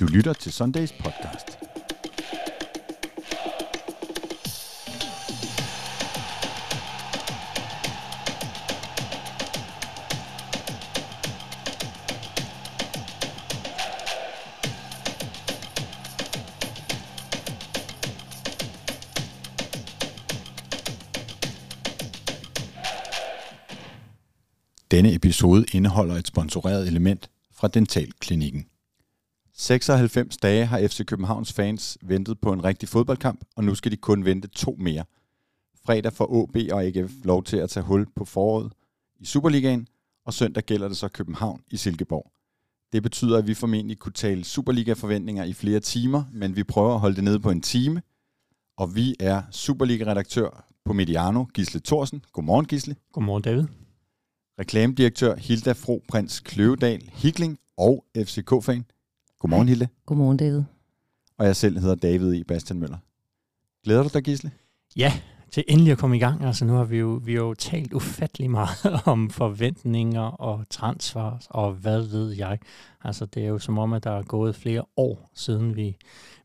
Du lytter til Sundays podcast. Denne episode indeholder et sponsoreret element fra Dentalklinikken. 96 dage har FC Københavns fans ventet på en rigtig fodboldkamp, og nu skal de kun vente to mere. Fredag får OB og AGF lov til at tage hul på foråret i Superligaen, og søndag gælder det så København i Silkeborg. Det betyder, at vi formentlig kunne tale Superliga-forventninger i flere timer, men vi prøver at holde det nede på en time. Og vi er Superliga-redaktør på Mediano, Gisle Thorsen. Godmorgen, Gisle. Godmorgen, David. Reklamedirektør Hilda Fro Prins Kløvedal Hikling og FCK-fan. Godmorgen, Hilda. Godmorgen, David. Og jeg selv hedder David I. Bastian Møller. Glæder du dig, Gisle? Ja, til endelig at komme i gang. Altså nu har vi jo, vi har jo talt ufattelig meget om forventninger og transfers og hvad ved jeg. Altså det er jo som om, at der er gået flere år siden vi,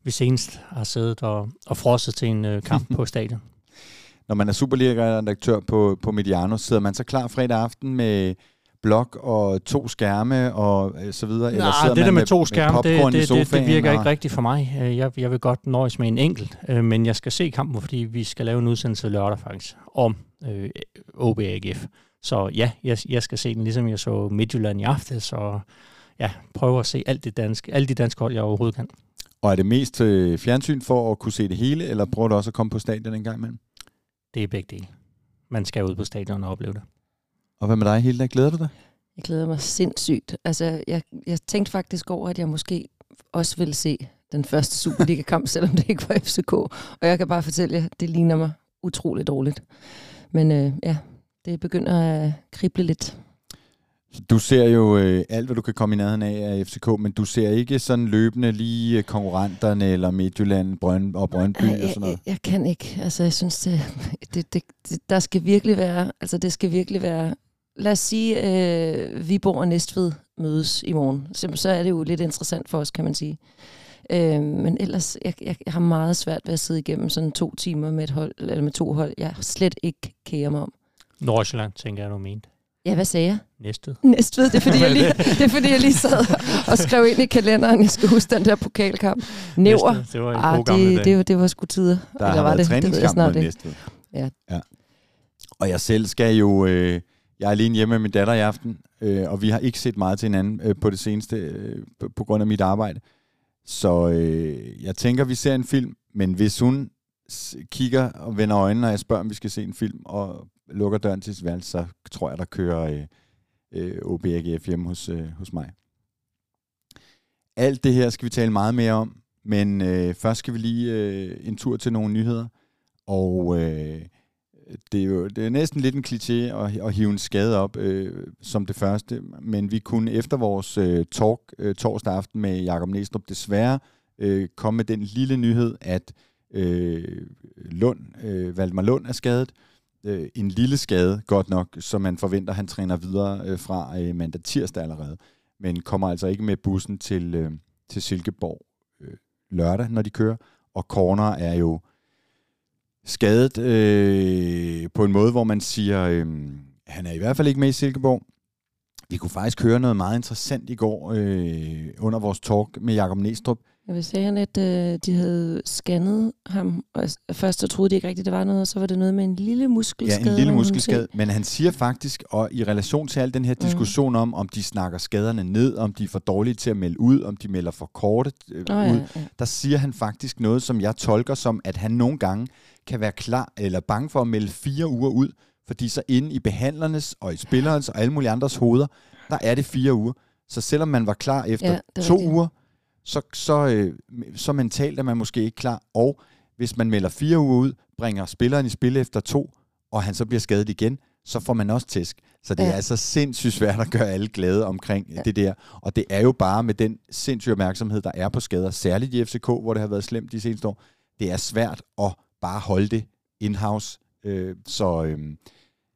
vi senest har siddet og, og frosset til en uh, kamp på stadion. Når man er Superliga-redaktør på, på Mediano, sidder man så klar fredag aften med blok og to skærme og øh, så videre? Eller sidder det der med, med to skærme, det, det, det, det virker og... ikke rigtigt for mig. Øh, jeg, jeg vil godt nøjes med en enkelt, øh, men jeg skal se kampen, fordi vi skal lave en udsendelse lørdag faktisk om øh, OBAGF. Så ja, jeg, jeg skal se den, ligesom jeg så Midtjylland i aftes, og ja, prøve at se alt det danske, alle de danske hold, jeg overhovedet kan. Og er det mest fjernsyn for at kunne se det hele, eller prøver du også at komme på stadion en gang imellem? Det er begge dele. Man skal ud på stadion og opleve det. Og hvad med dig, Hilda? Glæder du dig? Jeg glæder mig sindssygt. Altså, jeg, jeg tænkte faktisk over, at jeg måske også ville se den første Superliga-kamp, selvom det ikke var FCK. Og jeg kan bare fortælle jer, det ligner mig utroligt dårligt. Men øh, ja, det begynder at krible lidt. Du ser jo øh, alt, hvad du kan komme i nærheden af af FCK, men du ser ikke sådan løbende lige konkurrenterne eller Midtjylland Brøn og Brøndby jeg, og sådan noget? Jeg, jeg kan ikke. Altså, jeg synes, det, det, det, det, der skal virkelig være, altså det skal virkelig være lad os sige, øh, Viborg og Næstved mødes i morgen. Så, så er det jo lidt interessant for os, kan man sige. Øh, men ellers, jeg, jeg, jeg har meget svært ved at sidde igennem sådan to timer med, et hold, eller med to hold, jeg slet ikke kære mig om. Nordsjælland, tænker jeg, du mente. Ja, hvad sagde jeg? Næstved. Næstved, det er fordi, jeg lige, det er, fordi jeg lige sad og skrev ind i kalenderen, jeg skal huske den der pokalkamp. Næver. Næstved, det var en ah, god det, det, var, det var sgu tider. Der har var været det, det ved jeg snart ikke. Næstved. Ja. ja. Og jeg selv skal jo... Øh, jeg er alene hjemme med min datter i aften, øh, og vi har ikke set meget til hinanden øh, på det seneste, øh, på, på grund af mit arbejde. Så øh, jeg tænker, vi ser en film, men hvis hun kigger og vender øjnene, og jeg spørger, om vi skal se en film, og lukker døren til sit værelse, så tror jeg, der kører øh, øh, OBAGF hjemme hos, øh, hos mig. Alt det her skal vi tale meget mere om, men øh, først skal vi lige øh, en tur til nogle nyheder. Og øh, det er jo det er næsten lidt en kliché at, at hive en skade op øh, som det første, men vi kunne efter vores øh, talk øh, torsdag aften med Jakob Næstrup desværre øh, komme med den lille nyhed, at øh, Lund, øh, Valdemar Lund er skadet. Øh, en lille skade, godt nok, som man forventer, han træner videre øh, fra øh, mandag tirsdag allerede, men kommer altså ikke med bussen til, øh, til Silkeborg øh, lørdag, når de kører. Og corner er jo skadet øh, på en måde, hvor man siger, øh, han er i hvert fald ikke med i Silkeborg. Vi kunne faktisk høre noget meget interessant i går øh, under vores talk med Jakob Næstrup. Jeg vil sige, at øh, de havde scannet ham, og først så troede de ikke rigtigt, det var noget, og så var det noget med en lille muskelskade. Ja, en lille muskelskade, men han siger faktisk, og i relation til al den her mm. diskussion mm. om, om de snakker skaderne ned, om de er for dårlige til at melde ud, om de melder for korte øh, oh, ud, ja, ja. der siger han faktisk noget, som jeg tolker som, at han nogle gange kan være klar eller bange for at melde fire uger ud, fordi så inde i behandlernes og i spillerens og alle mulige andres hoveder, der er det fire uger. Så selvom man var klar efter ja, to rigtigt. uger, så, så, øh, så mentalt er man måske ikke klar. Og hvis man melder fire uger ud, bringer spilleren i spil efter to, og han så bliver skadet igen, så får man også tæsk. Så det ja. er altså sindssygt svært at gøre alle glade omkring ja. det der. Og det er jo bare med den sindssyge opmærksomhed, der er på skader, særligt i FCK, hvor det har været slemt de seneste år. Det er svært at bare holde det in-house. Øh, så øh,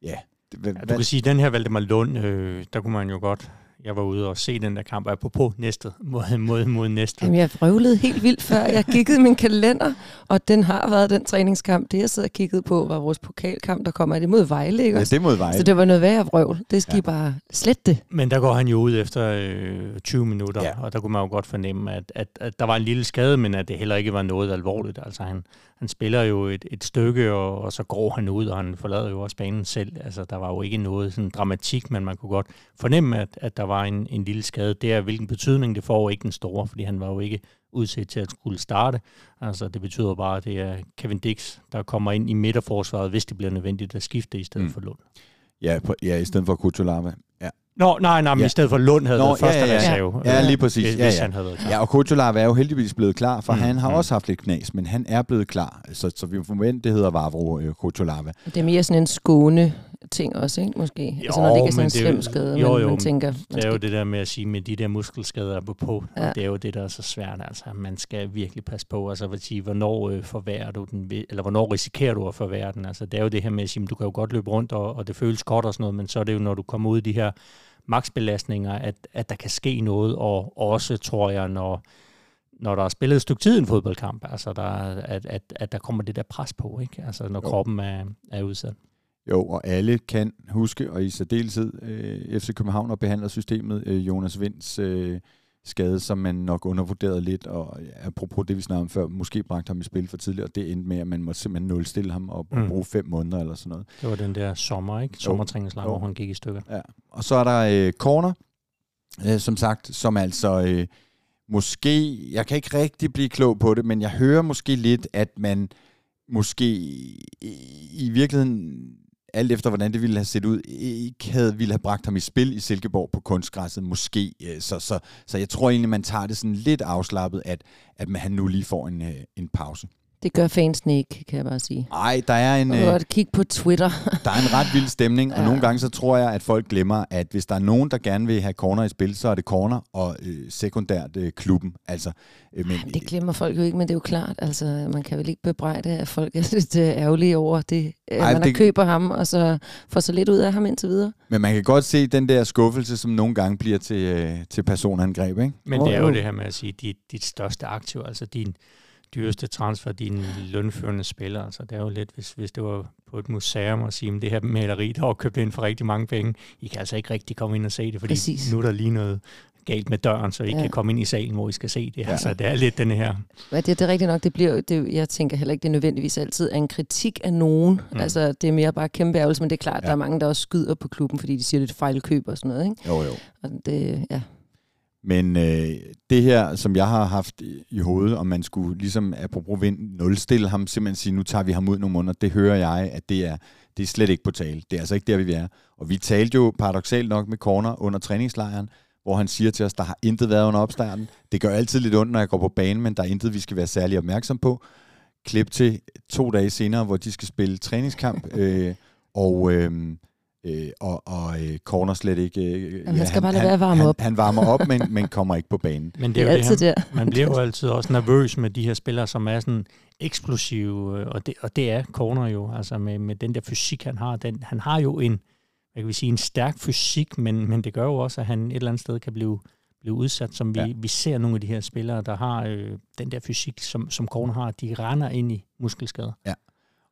ja. ja. Du kan sige, at den her Valdemar Lund, øh, der kunne man jo godt jeg var ude og se den der kamp, og på næste mod, mod, mod næste. Jamen, jeg vrøvlede helt vildt før. Jeg kiggede i min kalender, og den har været den træningskamp. Det, jeg sad og kiggede på, var vores pokalkamp, der kommer. Er det mod Vejle, ikke? Ja, det er mod Vejle. Så det var noget værre vrøvl. Det skal ja. I bare slet det. Men der går han jo ud efter øh, 20 minutter, ja. og der kunne man jo godt fornemme, at, at, at der var en lille skade, men at det heller ikke var noget alvorligt. Altså han, han spiller jo et, et stykke, og, og så går han ud, og han forlader jo også banen selv. Altså der var jo ikke noget sådan dramatik, men man kunne godt fornemme, at, at der var en, en lille skade. Det er, hvilken betydning det får, ikke den store, fordi han var jo ikke udset til at skulle starte. Altså det betyder bare, at det er Kevin Dix, der kommer ind i midterforsvaret, hvis det bliver nødvendigt at skifte i stedet mm. for Lund. Ja, på, ja, i stedet for Kutulava. Nå, nej, nej, men ja. i stedet for Lund havde Nå, været første ja, ja, ja. ja, lige præcis. Hvis, ja, ja. han havde været klar. Ja, og Kutulava er jo heldigvis blevet klar, for mm. han har mm. også haft lidt knas, men han er blevet klar. Så, så vi forventer, det hedder Vavro uh, Kutulava. Det er mere sådan en skåne ting også, ikke? Måske. Jo, altså, når det ikke er sådan en slem skade, jo, jo, man tænker... Man det er jo det der med at sige, med de der muskelskader på på, ja. og det er jo det, der er så svært. Altså, man skal virkelig passe på. Altså, vil sige, hvornår øh, forværrer du den, eller hvornår risikerer du at forværre den? Altså, det er jo det her med at sige, du kan jo godt løbe rundt, og, og det føles godt og sådan noget, men så er det jo, når du kommer ud i de her maksbelastninger, at, at der kan ske noget, og også, tror jeg, når når der er spillet et stykke tid i en fodboldkamp, altså der, at, at, at der kommer det der pres på, ikke? Altså når jo. kroppen er, er udsat. Jo, og alle kan huske, og i særdeleshed øh, FC København og behandler systemet øh, Jonas Vinds øh, skade, som man nok undervurderede lidt, og apropos det, vi snakkede om før, måske bragte ham i spil for tidligt, og det endte med, at man måtte simpelthen nulstille ham og, mm. bruge fem måneder eller sådan noget. Det var den der sommer, ikke? Sommertræningslejr, hvor han gik i stykker. Ja, og så er der øh, Corner, øh, som sagt, som altså øh, måske, jeg kan ikke rigtig blive klog på det, men jeg hører måske lidt, at man måske i virkeligheden alt efter hvordan det ville have set ud, ikke havde ville have bragt ham i spil i Silkeborg på kunstgræsset, måske. Øh, så, så, så jeg tror egentlig, man tager det sådan lidt afslappet, at, at han nu lige får en, øh, en pause. Det gør fansene ikke, kan jeg bare sige. Nej, der er en... Du kan kigge på Twitter. der er en ret vild stemning, og ja. nogle gange så tror jeg, at folk glemmer, at hvis der er nogen, der gerne vil have corner i spil, så er det corner og øh, sekundært øh, klubben. Altså, øh, men, det glemmer folk jo ikke, men det er jo klart, altså man kan vel ikke bebrejde, at folk er lidt øh, ærgerlige over det, at Ej, man det, køber ham, og så får så lidt ud af ham indtil videre. Men man kan godt se den der skuffelse, som nogle gange bliver til, øh, til personangreb, ikke? Men det er jo det her med at sige, dit, dit største aktiv, altså din dyreste transfer, dine lønførende spillere. Altså, det er jo lidt, hvis, hvis det var på et museum og sige, at det her maleri, der var købt ind for rigtig mange penge, I kan altså ikke rigtig komme ind og se det, fordi Præcis. nu er der lige noget galt med døren, så I ja. kan komme ind i salen, hvor I skal se det. Ja. Altså, det er lidt den her... Ja, det, det er rigtigt nok. Det bliver, det, jeg tænker heller ikke, det er nødvendigvis altid er en kritik af nogen. Mm. Altså, det er mere bare kæmpe ærgelse, men det er klart, ja. der er mange, der også skyder på klubben, fordi de siger, det er fejlkøb og sådan noget. Ikke? Jo, jo. Og det, ja. Men øh, det her, som jeg har haft i, hovedet, om man skulle ligesom, apropos vind, nulstille ham, simpelthen sige, nu tager vi ham ud nogle måneder, det hører jeg, at det er, det er slet ikke på tale. Det er altså ikke der, vi er. Og vi talte jo paradoxalt nok med Corner under træningslejren, hvor han siger til os, der har intet været under opstarten. Det gør altid lidt ondt, når jeg går på banen, men der er intet, vi skal være særlig opmærksom på. Klip til to dage senere, hvor de skal spille træningskamp, øh, og... Øh, Øh, og og øh, Corner slet ikke... Øh, Jamen, han skal ja, bare lade være at varme op. Han, han varmer op, men, men kommer ikke på banen. Men det er, det er jo altid det, han, der. Man bliver jo altid også nervøs med de her spillere, som er sådan eksplosive, øh, og det, og det er Corner jo, altså med, med den der fysik, han har. Den, han har jo en, jeg kan sige, en stærk fysik, men, men det gør jo også, at han et eller andet sted kan blive, blive udsat, som vi, ja. vi ser nogle af de her spillere, der har øh, den der fysik, som, som Corner har, de render ind i muskelskader. Ja.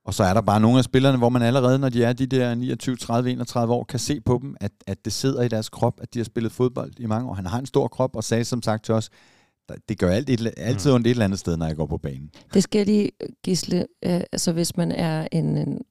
Og så er der bare nogle af spillerne, hvor man allerede, når de er de der 29, 30, 31 år, kan se på dem, at, at det sidder i deres krop, at de har spillet fodbold i mange år. Han har en stor krop, og sagde som sagt til os, det gør alt, et, altid mm. ondt et eller andet sted, når jeg går på banen. Det skal lige, Gisle, øh, altså hvis man er en, en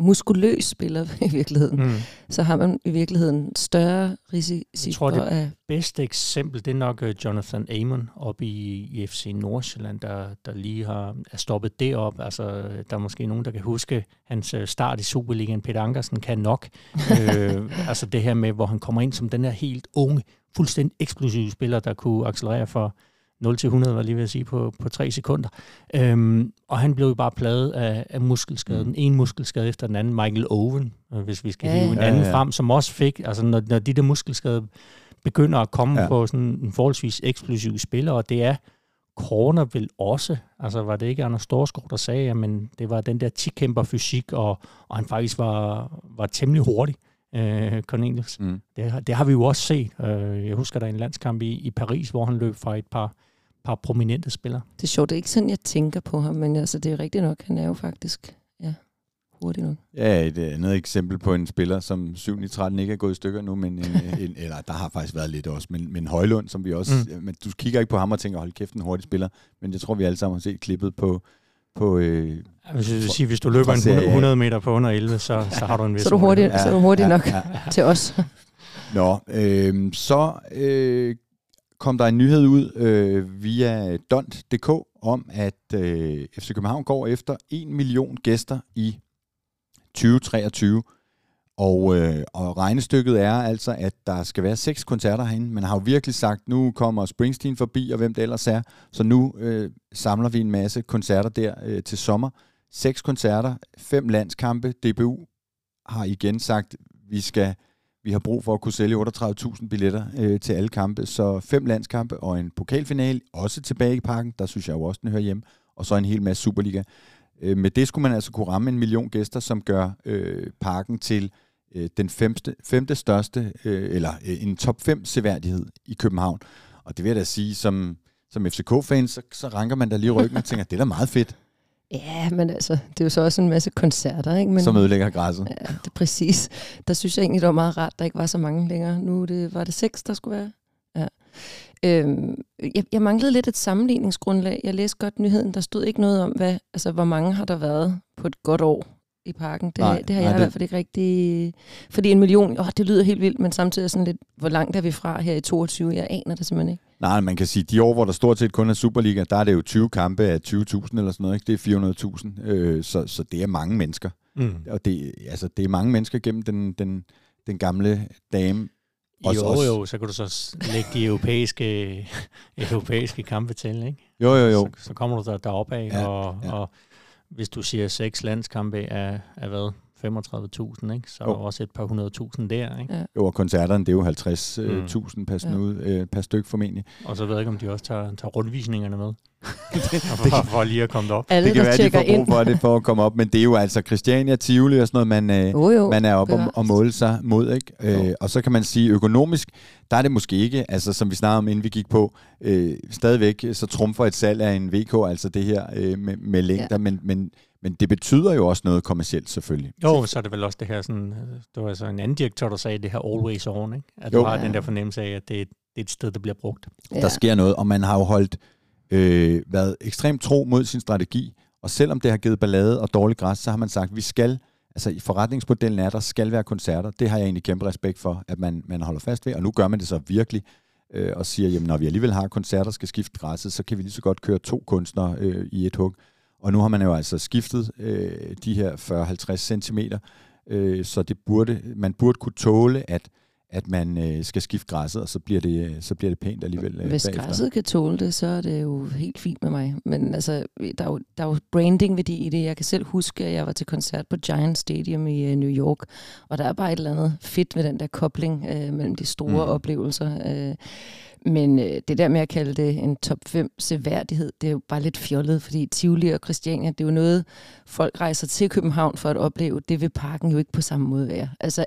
muskuløs spiller i virkeligheden, mm. så har man i virkeligheden større risiko Jeg tror, det af... bedste eksempel, det er nok uh, Jonathan Amon op i, i FC Nordsjælland, der, der lige har er stoppet det op. Altså, der er måske nogen, der kan huske hans uh, start i Superligaen. Peter Ankersen kan nok. øh, altså det her med, hvor han kommer ind som den her helt unge, fuldstændig eksplosive spiller, der kunne accelerere for 0 til 100, var lige ved at sige, på, på tre sekunder. Øhm, og han blev jo bare pladet af, af muskelskaden. Mm. En muskelskade efter den anden. Michael Owen, øh, hvis vi skal ja, hive en anden ja, ja. frem, som også fik, altså når, når de der muskelskader begynder at komme ja. på sådan en forholdsvis eksplosiv spiller, og det er corner vel også. Altså var det ikke Anders Storskov, der sagde, at det var den der tikæmper fysik, og, og han faktisk var, var temmelig hurtig. øh, Cornelius. Mm. Det, har- det har vi jo også set. Øh, jeg husker, der er en landskamp i, i Paris, hvor han løb fra et par, par prominente spillere. Det er sjovt, det er ikke sådan, jeg tænker på ham, men altså, det er rigtigt nok. Han er jo faktisk ja, hurtig nok. Ja, et øh, andet eksempel på en spiller, som 7 i 13 ikke er gået i stykker nu, men en, en, eller der har faktisk været lidt også, men, men Højlund, som vi også, mm. men du kigger ikke på ham og tænker, hold kæft, en hurtig spiller, men jeg tror, vi alle sammen har set klippet på, på øh, Hvis, jeg vil sige, hvis du løber en Serie A. 100, 100 meter på under 11, så, så har du en vis Så er du hurtig, hurtighed. så er du hurtig nok ja. til os. Nå, øh, så øh, kom der en nyhed ud øh, via dont.dk om, at øh, FC København går efter 1 million gæster i 2023. Og, øh, og regnestykket er altså, at der skal være seks koncerter herinde. Man har jo virkelig sagt, nu kommer Springsteen forbi, og hvem det ellers er. Så nu øh, samler vi en masse koncerter der øh, til sommer. Seks koncerter, fem landskampe. DBU har igen sagt, vi skal vi har brug for at kunne sælge 38.000 billetter øh, til alle kampe. Så fem landskampe og en pokalfinale, også tilbage i parken. Der synes jeg jo også, den hører hjemme, Og så en hel masse Superliga. Øh, med det skulle man altså kunne ramme en million gæster, som gør øh, parken til øh, den femte, femte største, øh, eller øh, en top 5 seværdighed i København. Og det vil jeg da sige, som, som FCK-fan, så, så ranker man da lige ryggen og tænker, det er da meget fedt, Ja, men altså, det er jo så også en masse koncerter, ikke? Men, som ødelægger græsset. Ja, det er præcis. Der synes jeg egentlig, det var meget rart, der ikke var så mange længere. Nu det, var det seks, der skulle være. Ja. Øhm, jeg, jeg manglede lidt et sammenligningsgrundlag. Jeg læste godt nyheden. Der stod ikke noget om, hvad, altså, hvor mange har der været på et godt år i parken. Det, Nej, det har nej, jeg i det- hvert fald ikke rigtig... Fordi en million, åh, det lyder helt vildt, men samtidig er sådan lidt, hvor langt er vi fra her i 22? Jeg aner det simpelthen ikke. Nej, man kan sige, de år, hvor der stort set kun er Superliga, der er det jo 20 kampe af 20.000 eller sådan noget. Ikke? Det er 400.000, øh, så, så det er mange mennesker. Mm. Og det, altså, det er mange mennesker gennem den, den, den gamle dame. Også Jo, jo, så kan du så lægge de europæiske, europæiske kampe til, ikke? Jo, jo, jo. Så, så kommer du der deroppe af, Ja, og, ja. og hvis du siger seks landskampe af, af hvad? 35.000, ikke? Så er der også et par hundredtusind der, ikke? Ja. Jo, og koncerterne, det er jo 50.000 mm. per, Ja. snud, øh, per stykke formentlig. Og så ved jeg ikke, om de også tager, tager rundvisningerne med. for, for lige at komme derop. Alle, Det kan der være, at de får brug for det for at komme op, men det er jo altså Christiania, Tivoli og sådan noget, man, øh, Jo, jo. man er oppe og, og måle sig mod. Ikke? Øh, Jo. og så kan man sige, økonomisk, der er det måske ikke, altså som vi snakkede om, inden vi gik på, øh, stadigvæk så trumfer et salg af en VK, altså det her øh, med, med længder, ja. men, men, men det betyder jo også noget kommercielt selvfølgelig. Jo, så er det vel også det her sådan, øh, det var altså en anden direktør, der sagde det her always on, ikke? At Jo. du har Ja. den der fornemmelse af, at det, er- det er et sted, der bliver brugt. Der sker noget, og man har jo holdt, øh, været ekstremt tro mod sin strategi, og selvom det har givet ballade og dårlig græs, så har man sagt, vi skal, altså i forretningsmodellen er, der skal være koncerter. Det har jeg egentlig kæmpe respekt for, at man, man holder fast ved, og nu gør man det så virkelig, øh, og siger, jamen når vi alligevel har koncerter, skal skifte græsset, så kan vi lige så godt køre to kunstnere øh, i et hug. Og nu har man jo altså skiftet øh, de her 40-50 cm, øh, så det burde, man burde kunne tåle, at at man øh, skal skifte græsset, og så bliver det, så bliver det pænt alligevel øh, Hvis bagefter. græsset kan tåle det, så er det jo helt fint med mig. Men altså, der er jo, der er jo branding-værdi i det. Jeg kan selv huske, at jeg var til koncert på Giant Stadium i uh, New York, og der er bare et eller andet fedt ved den der kobling uh, mellem de store Mm. oplevelser. Uh, men øh, det der med at kalde det en top 5 seværdighed, det er jo bare lidt fjollet, fordi Tivoli og Christiania, det er jo noget, folk rejser til København for at opleve. Det vil parken jo ikke på samme måde være. Altså,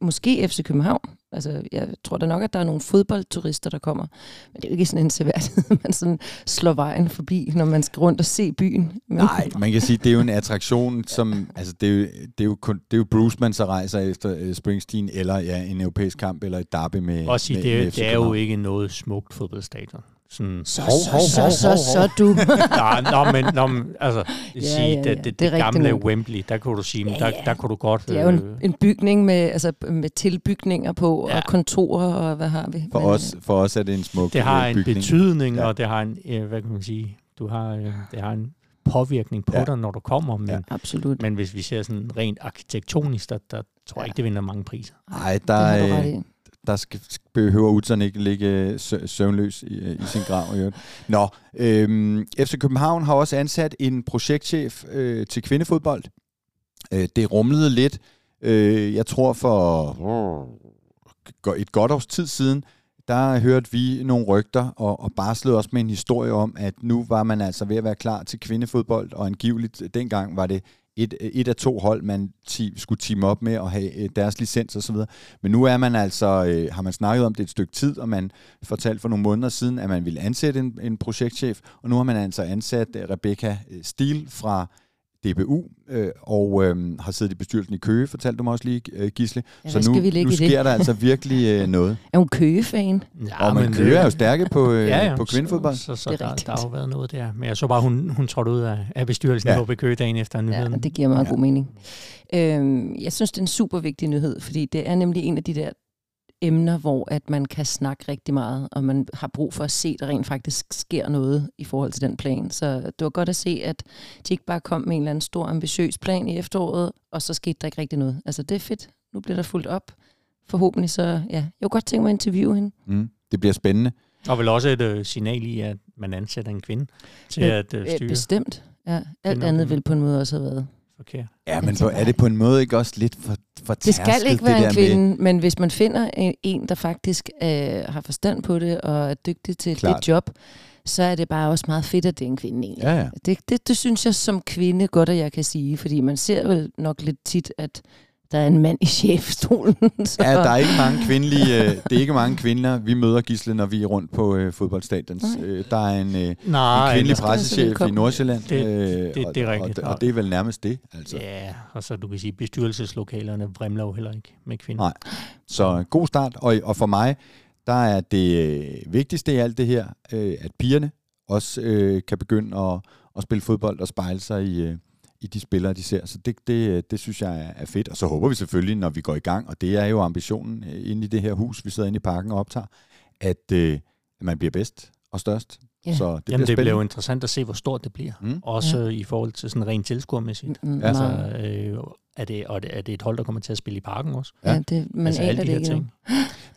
måske FC København. Altså, jeg tror da nok, at der er nogle fodboldturister, der kommer. Men det er jo ikke sådan en seværdighed, man sådan slår vejen forbi, når man skal rundt og se byen. Men, Nej, man kan sige, det er jo en attraktion, som, altså det er jo, det er jo, kun, det er jo Bruce, man så rejser efter øh, Springsteen, eller ja, en europæisk kamp, eller et derby med, Også sige, med, det, er- med det er jo ikke noget smukt fodboldstadion. Sådan, så, hov, så, hov, så, hov, så, hov, så, du. Nej, nå, men, nå, men altså, Ja, sige, ja, det, ja. det, Det det, det gamle nok. Wembley, der kunne du sige, Ja, ja, der, der kunne du godt... Det er jo en, øh, en bygning med, altså, med tilbygninger på, ja. Og kontorer, og hvad har vi? For, Men, os, for os er det en smuk det har øh, en bygning. betydning, Ja. og det har en, øh, hvad kan man sige, du har, øh, det har en påvirkning på Ja. dig, når du kommer, men, Ja. Absolut. men hvis vi ser sådan rent arkitektonisk, der, der tror jeg Ja. ikke, det vinder mange priser. Nej, det har der, du ret i der skal, behøver Utzon ikke ligge øh, søvnløs i, øh, i sin grav. i. Nå, øhm, FC København har også ansat en projektchef øh, til kvindefodbold. Øh, det rumlede lidt. Øh, jeg tror for øh, et godt års tid siden, der hørte vi nogle rygter og, og barslede også med en historie om, at nu var man altså ved at være klar til kvindefodbold, og angiveligt dengang var det et, et af to hold, man ti, skulle team op med og have øh, deres licens og så videre. Men nu er man altså, øh, har man snakket om det et stykke tid, og man fortalte for nogle måneder siden, at man ville ansætte en, en projektchef, og nu har man altså ansat øh, Rebecca øh, Stil fra DBU, øh, og øh, har siddet i bestyrelsen i Køge, fortalte du mig også lige, øh, Gisle. Ja, så nu, skal vi lægge nu i det? sker der altså virkelig øh, noget. Er hun køgefan? Ja, og man Køge er jo stærke på, øh, ja, ja, på kvindefodbold. Så, så, så Det er der, rigtigt. der har jo været noget der. Men jeg så bare, hun, hun trådte ud af, af bestyrelsen Ja. ja. på Køge dagen efter Ja, nyheden. det giver meget Ja. god mening. Øhm, jeg synes, det er en super vigtig nyhed, fordi det er nemlig en af de der emner, hvor at man kan snakke rigtig meget, og man har brug for at se, at der rent faktisk sker noget i forhold til den plan. Så det var godt at se, at de ikke bare kom med en eller anden stor, ambitiøs plan i efteråret, og så skete der ikke rigtig noget. Altså, det er fedt. Nu bliver der fuldt op. Forhåbentlig så, ja. Jeg kunne godt tænke mig at interviewe hende. Mm. Det bliver spændende. Og vel også et øh, signal i, at man ansætter en kvinde til Men, at øh, Øh, styre Bestemt. Ja, alt andet vil på en måde også have været. Forkert. Ja, men hvor er det på en måde ikke også lidt for, for Det skal ikke være det en der med- kvinde, men hvis man finder en- en, der faktisk øh, har forstand på det og er dygtig til Klart. det job, så er det bare også meget fedt, at det er en kvinde egentlig. Ja, ja. Det, det, det synes jeg som kvinde godt, at jeg kan sige, fordi man ser vel nok lidt tit, at der er en mand i chefstolen. så, Ja, der er ikke mange kvindelige, øh, det er ikke mange kvinder, vi møder Gisle, når vi er rundt på øh, fodboldstadions. Øh, der er en, øh, en Nej, kvindelig skal altså pressechef i velkommen. Nordsjælland. Det- øh, det- og- det er rigtigt. Og, og, det er vel nærmest det, altså. Ja, og så du kan sige, bestyrelseslokalerne vrimler jo heller ikke med kvinder. Nej. Så god start, og, og for mig, der er det øh, vigtigste i alt det her, øh, at pigerne også øh, kan begynde at, at spille fodbold og spejle sig i, øh, i de spillere, de ser. Så det, det, det synes jeg er- fedt. Og så håber vi selvfølgelig, når vi går i gang, og det er jo ambitionen øh, inde i det her hus, vi sidder inde i parken og optager, at, øh, at man bliver bedst og størst. Ja. Så det Jamen, bliver det bliver jo interessant at se, hvor stort det bliver. Mm. Også ja. i forhold til sådan rent tilskuermæssigt. Mm, Ja. Altså, øh, er, det, og er det- et hold, der kommer til at spille i parken også? Ja. ja, det, man altså, alle det de her ting.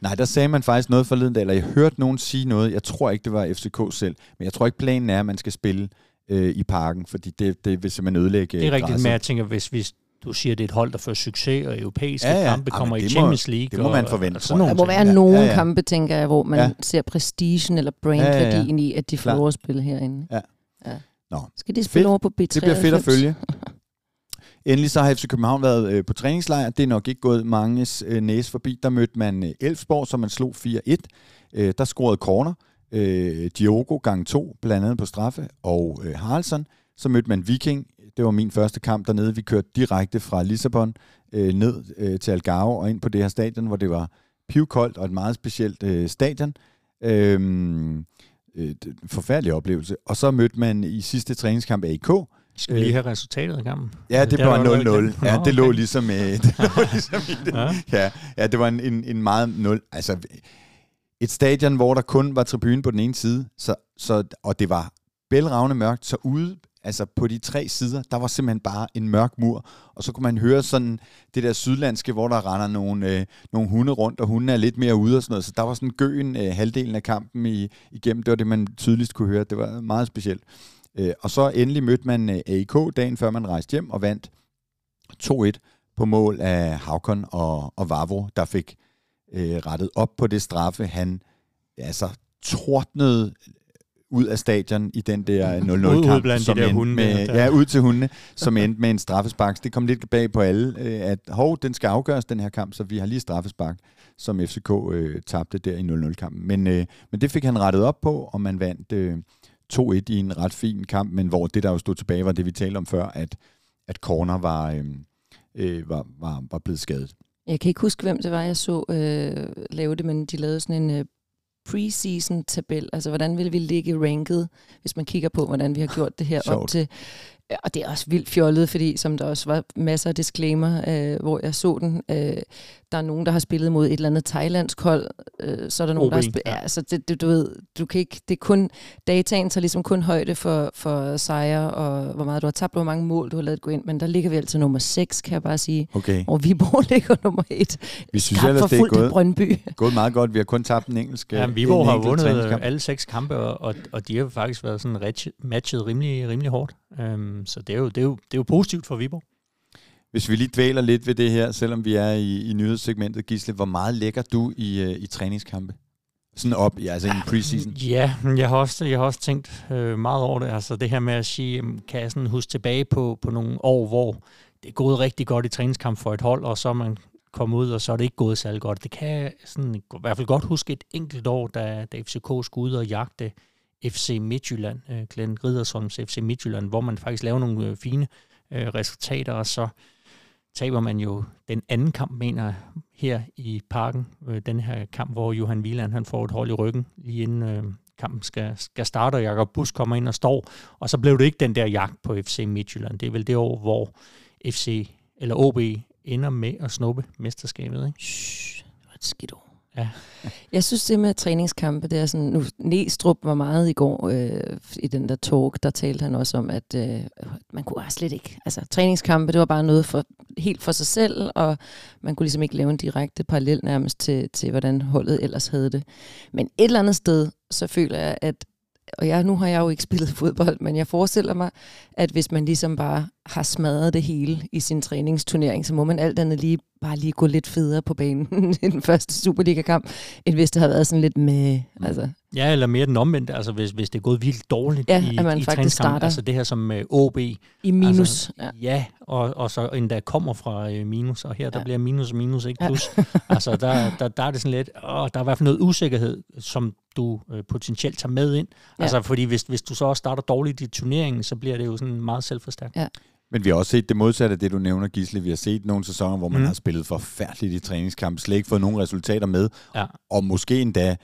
Nej, der sagde man faktisk noget forleden dag, eller jeg hørte nogen sige noget, jeg tror ikke, det var FCK selv, men jeg tror ikke, planen er, at man skal spille øh, i parken, fordi det, det vil simpelthen ødelægge Det er rigtigt, græsset. men jeg tænker, hvis, hvis du siger, at det er et hold, der får succes, og europæiske Ja, ja, ja. ja. kampe kommer i Champions League. det må man og, forvente, og tror sådan. Der må være Ja, nogle ja, ja. kampe, tænker jeg, hvor man Ja. ser prestigen eller Ja, brandværdien ja, i, at de får lov at spille herinde. Ja. ja. Nå. Skal de spille Fedt. over på B93? Det bliver fedt at følge. Endelig så har FC København været øh, på træningslejr. Det er nok ikke gået manges øh, næse forbi. Der mødte man øh, Elfsborg, som man slog 4-1. Øh, der scorede corner. Øh, Diogo gang 2, blandt andet på straffe, og øh, Haraldsson. Så mødte man Viking. Det var min første kamp dernede. Vi kørte direkte fra Lissabon øh, ned øh, til Algarve og ind på det her stadion, hvor det var pivkoldt og et meget specielt øh, stadion. Øhm, øh, forfærdelig oplevelse. Og så mødte man i sidste træningskamp AIK, Skal vi lige have resultatet af kampen? Ja, det var var noget 0-0. igen. Ja, det lå ligesom, øh, det lå ligesom i det. Ja. Ja, ja, det var en, en, en meget 0. Altså, et stadion, hvor der kun var tribune på den ene side, så, så, og det var bælragende mørkt, så ude altså på de tre sider, der var simpelthen bare en mørk mur, og så kunne man høre sådan det der sydlandske, hvor der render nogle, øh, nogle hunde rundt, og hundene er lidt mere ude og sådan noget, så der var sådan gøen øh, halvdelen af kampen i, igennem, det var det, man tydeligst kunne høre, det var meget specielt. Øh, og så endelig mødte man øh, AIK dagen før man rejste hjem og vandt 2-1 på mål af Havkon og, og Vavro, der fik øh, rettet op på det straffe. Han altså tordnede ud af stadion i den der 0-0 Ud- blandt de som der hunde med, der. ja, ud til hundene, som endte med en straffespark. Det kom lidt bag på alle, øh, at hov, den skal afgøres, den her kamp, så vi har lige straffespark, som FCK øh, tabte der i 0-0-kampen. Men, øh, men det fik han rettet op på, og man vandt øh, 2-1 i en ret fin kamp, men hvor det, der jo stod tilbage, var det, vi talte om før, at, at corner var, øh, øh, var, var, var blevet skadet. Jeg kan ikke huske, hvem det var, jeg så øh, lave det, men de lavede sådan en øh, preseason-tabel. Altså, hvordan ville vi ligge ranket, hvis man kigger på, hvordan vi har gjort det her op til... Og det er også vildt fjollet, fordi som der også var masser af disclaimer, øh, hvor jeg så den. Øh, der er nogen, der har spillet mod et eller andet thailandsk hold. Øh, så er der nogen, OB, der har spillet... ja. Ja, altså det, det, du ved, du kan ikke... Det er kun... Dataen tager ligesom kun højde for, for sejre, og hvor meget du har tabt, hvor mange mål du har lavet gå ind. Men der ligger vi altså nummer 6, kan jeg bare sige. Okay. Og Viborg ligger nummer 1. Vi synes ellers, det er gået, Brøndby. gået meget godt. Vi har kun tabt en engelsk Ja, en Viborg har enkelt vundet træningskamp. alle seks kampe, og, og, de har faktisk været sådan ret- matchet rimelig, rimelig hårdt. Um, så det er, jo, det, er jo, det er jo positivt for Viborg. Hvis vi lige dvæler lidt ved det her, selvom vi er i, i nyhedssegmentet, Gisle, hvor meget lægger du i, øh, i træningskampe? Sådan op, ja, altså i en preseason. Ja, men jeg har også, jeg har også tænkt øh, meget over det. Altså det her med at sige, kan jeg sådan huske tilbage på, på nogle år, hvor det er gået rigtig godt i træningskamp for et hold, og så man kommet ud, og så er det ikke gået særlig godt. Det kan jeg sådan, i hvert fald godt huske et enkelt år, da, da FCK skulle ud og jagte FC Midtjylland, øh, Glenn Riddersholms FC Midtjylland, hvor man faktisk laver nogle øh, fine øh, resultater, og så taber man jo den anden kamp, mener jeg, her i parken. Øh, den her kamp, hvor Johan Wieland han får et hold i ryggen, lige inden øh, kampen skal, skal starte, og Jakob Busk kommer ind og står. Og så blev det ikke den der jagt på FC Midtjylland. Det er vel det år, hvor FC eller OB ender med at snuppe mesterskabet. Ikke? Shhh, det var et skidt år. Ja. Jeg synes det med træningskampe, det er sådan, nu Næstrup var meget i går øh, i den der talk, der talte han også om, at øh, man kunne også slet ikke, altså træningskampe, det var bare noget for, helt for sig selv, og man kunne ligesom ikke lave en direkte parallel nærmest til, til, hvordan holdet ellers havde det. Men et eller andet sted, så føler jeg, at og jeg, nu har jeg jo ikke spillet fodbold, men jeg forestiller mig, at hvis man ligesom bare har smadret det hele i sin træningsturnering, så må man alt andet lige bare lige gå lidt federe på banen i den første Superliga-kamp, end hvis det har været sådan lidt med... Mm. Altså. Ja, eller mere den omvendte, altså hvis, hvis det er gået vildt dårligt ja, i, at man i faktisk starter. altså det her som uh, OB. I minus. Altså, ja. ja, og, og så endda kommer fra uh, minus, og her der Ja. bliver minus og minus, ikke Ja. plus. altså der, der, der er det sådan lidt, åh, der er i hvert fald noget usikkerhed, som du uh, potentielt tager med ind. Ja. Altså fordi hvis, hvis du så også starter dårligt i turneringen, så bliver det jo sådan meget selvforstærkt. Men vi har også set det modsatte af det, du nævner, Gisle. Vi har set nogle sæsoner, hvor man Mm. mm. har spillet forfærdeligt i træningskamp, slet ikke fået nogen resultater med, Ja. og måske endda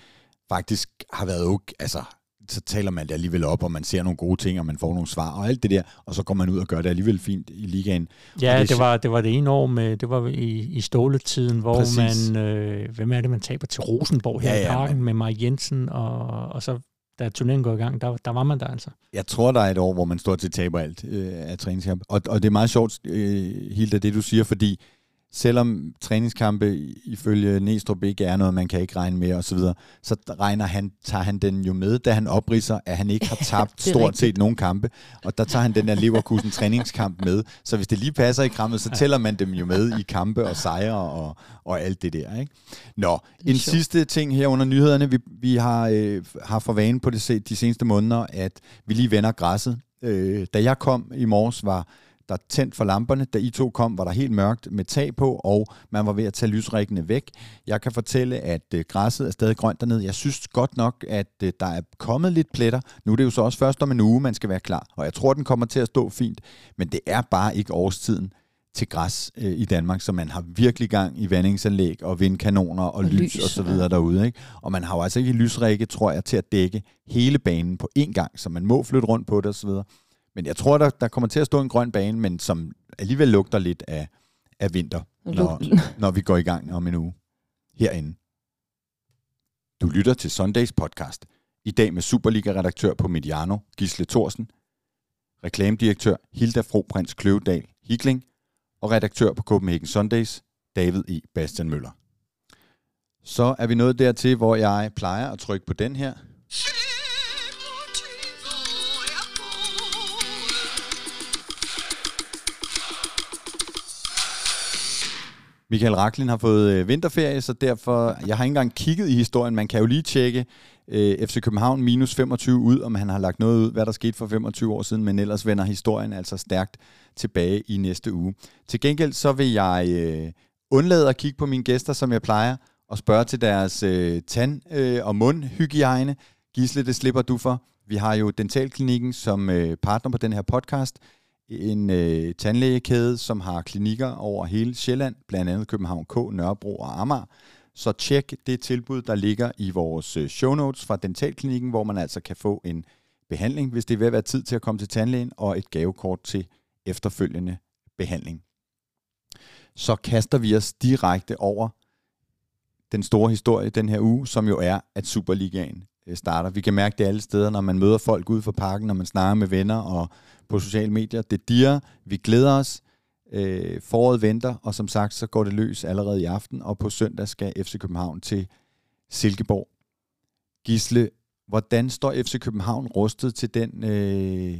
faktisk har været okay, altså så taler man det alligevel op, og man ser nogle gode ting, og man får nogle svar, og alt det der, og så går man ud og gør det alligevel fint i ligaen. Ja, det, det var, det var det ene år med, det var i, i ståletiden, hvor Præcis. man, øh, hvem er det, man taber til Rosenborg her Ja, i ja, parken med Mark Jensen, og, og så da turneringen går i gang, der, der var man der altså. Jeg tror, der er et år, hvor man stort set taber alt øh, af træningskamp. Og, og det er meget sjovt, øh, Hilda, det du siger, fordi selvom træningskampe ifølge Næstrup ikke er noget, man kan ikke regne med osv., så, så regner han, tager han den jo med, da han opridser, at han ikke har tabt stort rigtigt. set nogen kampe. Og der tager han den der Leverkusen træningskamp med. Så hvis det lige passer i krammet, så tæller man dem jo med i kampe og sejre og, og alt det der. Ikke? Nå, en sjovt. sidste ting her under nyhederne. Vi, vi har, øh, har for vane på det, de seneste måneder, at vi lige vender græsset. Øh, da jeg kom i morges, var der tændt for lamperne. Da I to kom, var der helt mørkt med tag på, og man var ved at tage lysrækkene væk. Jeg kan fortælle, at øh, græsset er stadig grønt dernede. Jeg synes godt nok, at øh, der er kommet lidt pletter. Nu er det jo så også først om en uge, man skal være klar. Og jeg tror, den kommer til at stå fint. Men det er bare ikke årstiden til græs øh, i Danmark, så man har virkelig gang i vandingsanlæg og vindkanoner og, Og lys, lys, og så ja. videre derude. Ikke? Og man har jo altså ikke lysrække, tror jeg, til at dække hele banen på én gang, så man må flytte rundt på det osv. Men jeg tror, der, der kommer til at stå en grøn bane, men som alligevel lugter lidt af, af vinter, når, når vi går i gang om en uge herinde. Du lytter til Sundays podcast. I dag med Superliga-redaktør på Mediano, Gisle Thorsen, reklamedirektør Hilda Fro Prins Kløvedal Hikling og redaktør på Copenhagen Sundays, David E. Bastian Møller. Så er vi nået dertil, hvor jeg plejer at trykke på den her. Michael Raklin har fået øh, vinterferie, så derfor, jeg har ikke engang kigget i historien. Man kan jo lige tjekke øh, FC København minus 25 ud, om han har lagt noget ud, hvad der skete for 25 år siden, men ellers vender historien altså stærkt tilbage i næste uge. Til gengæld så vil jeg øh, undlade at kigge på mine gæster, som jeg plejer, og spørge til deres øh, tand- øh, og mundhygiejne. Gisle, det slipper du for. Vi har jo Dentalklinikken som øh, partner på den her podcast. En øh, tandlægekæde, som har klinikker over hele Sjælland, blandt andet København K, Nørrebro og Amager. Så tjek det tilbud, der ligger i vores øh, show notes fra Dentalklinikken, hvor man altså kan få en behandling, hvis det er ved at være tid til at komme til tandlægen, og et gavekort til efterfølgende behandling. Så kaster vi os direkte over den store historie den her uge, som jo er, at Superligaen øh, starter. Vi kan mærke det alle steder, når man møder folk ude for parken, når man snakker med venner og på sociale medier. Det dirrer, vi glæder os, øh, foråret venter, og som sagt, så går det løs allerede i aften, og på søndag skal FC København til Silkeborg. Gisle, hvordan står FC København rustet til den øh,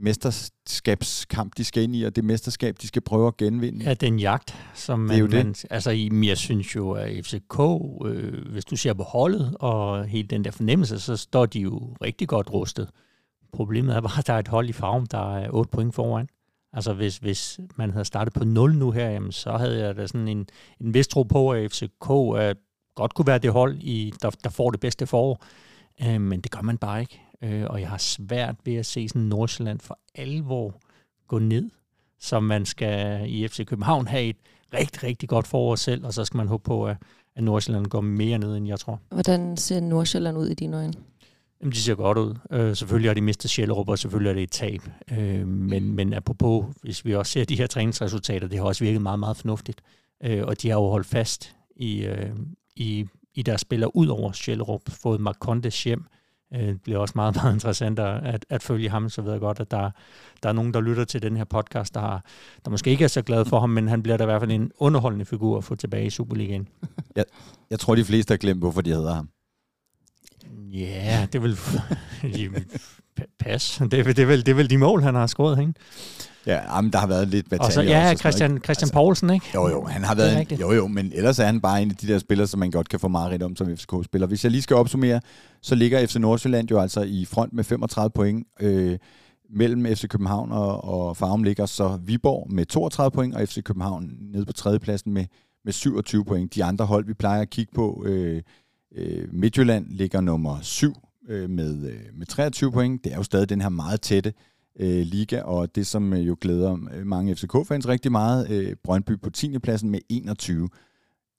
mesterskabskamp, de skal ind i, og det mesterskab, de skal prøve at genvinde. Ja, den jagt, som man, Det er jo det. man altså i- jeg synes jo, at FCK, øh, hvis du ser på holdet og hele den der fornemmelse, så står de jo rigtig godt rustet. Problemet er bare, at der er et hold i farven, der er 8 point foran. Altså hvis, hvis man havde startet på 0 nu her, jamen, så havde jeg da sådan en, en vis tro på, at FCK at øh, godt kunne være det hold, i, der, der får det bedste forår. Øh, men det gør man bare ikke. Øh, og jeg har svært ved at se sådan Nordsjælland for alvor gå ned, som man skal i FC København have et rigtig, rigtig godt forår selv, og så skal man håbe på, at, at Nordsjælland går mere ned, end jeg tror. Hvordan ser Nordsjælland ud i dine øjne? Jamen, de ser godt ud. Øh, selvfølgelig har de mistet Sjællerup, og selvfølgelig er det et tab. Øh, men, men apropos, hvis vi også ser de her træningsresultater, det har også virket meget, meget fornuftigt. Øh, og de har jo holdt fast i, øh, i, i deres spillere ud over Sjællerup, fået Marcondes hjem. Øh, det bliver også meget, meget interessant at, at, følge ham, så ved jeg godt, at der, der er nogen, der lytter til den her podcast, der, har, der måske ikke er så glad for ham, men han bliver da i hvert fald en underholdende figur at få tilbage i Superligaen. Jeg tror, de fleste har glemt, hvorfor de hedder ham. Ja, det vil pas. Det er, det, er vel, det er vel de mål, han har scoret, ikke? Ja, men der har været lidt Og så, ja, også og Christian, Christian Altså, Poulsen, ikke? Jo, jo, han har været en, jo, jo, men ellers er han bare en af de der spillere, som man godt kan få meget om som FCK-spiller. Hvis jeg lige skal opsummere, så ligger FC Nordsjælland jo altså i front med 35 point. Øh, mellem FC København og, og Farum ligger så Viborg med 32 point, og FC København nede på tredjepladsen med, med 27 point. De andre hold, vi plejer at kigge på, øh, øh, Midtjylland ligger nummer 7 øh, med, øh, med 23 point. Det er jo stadig den her meget tætte øh, liga, og det som øh, jo glæder øh, mange FCK-fans rigtig meget, øh, Brøndby på 10. pladsen med 21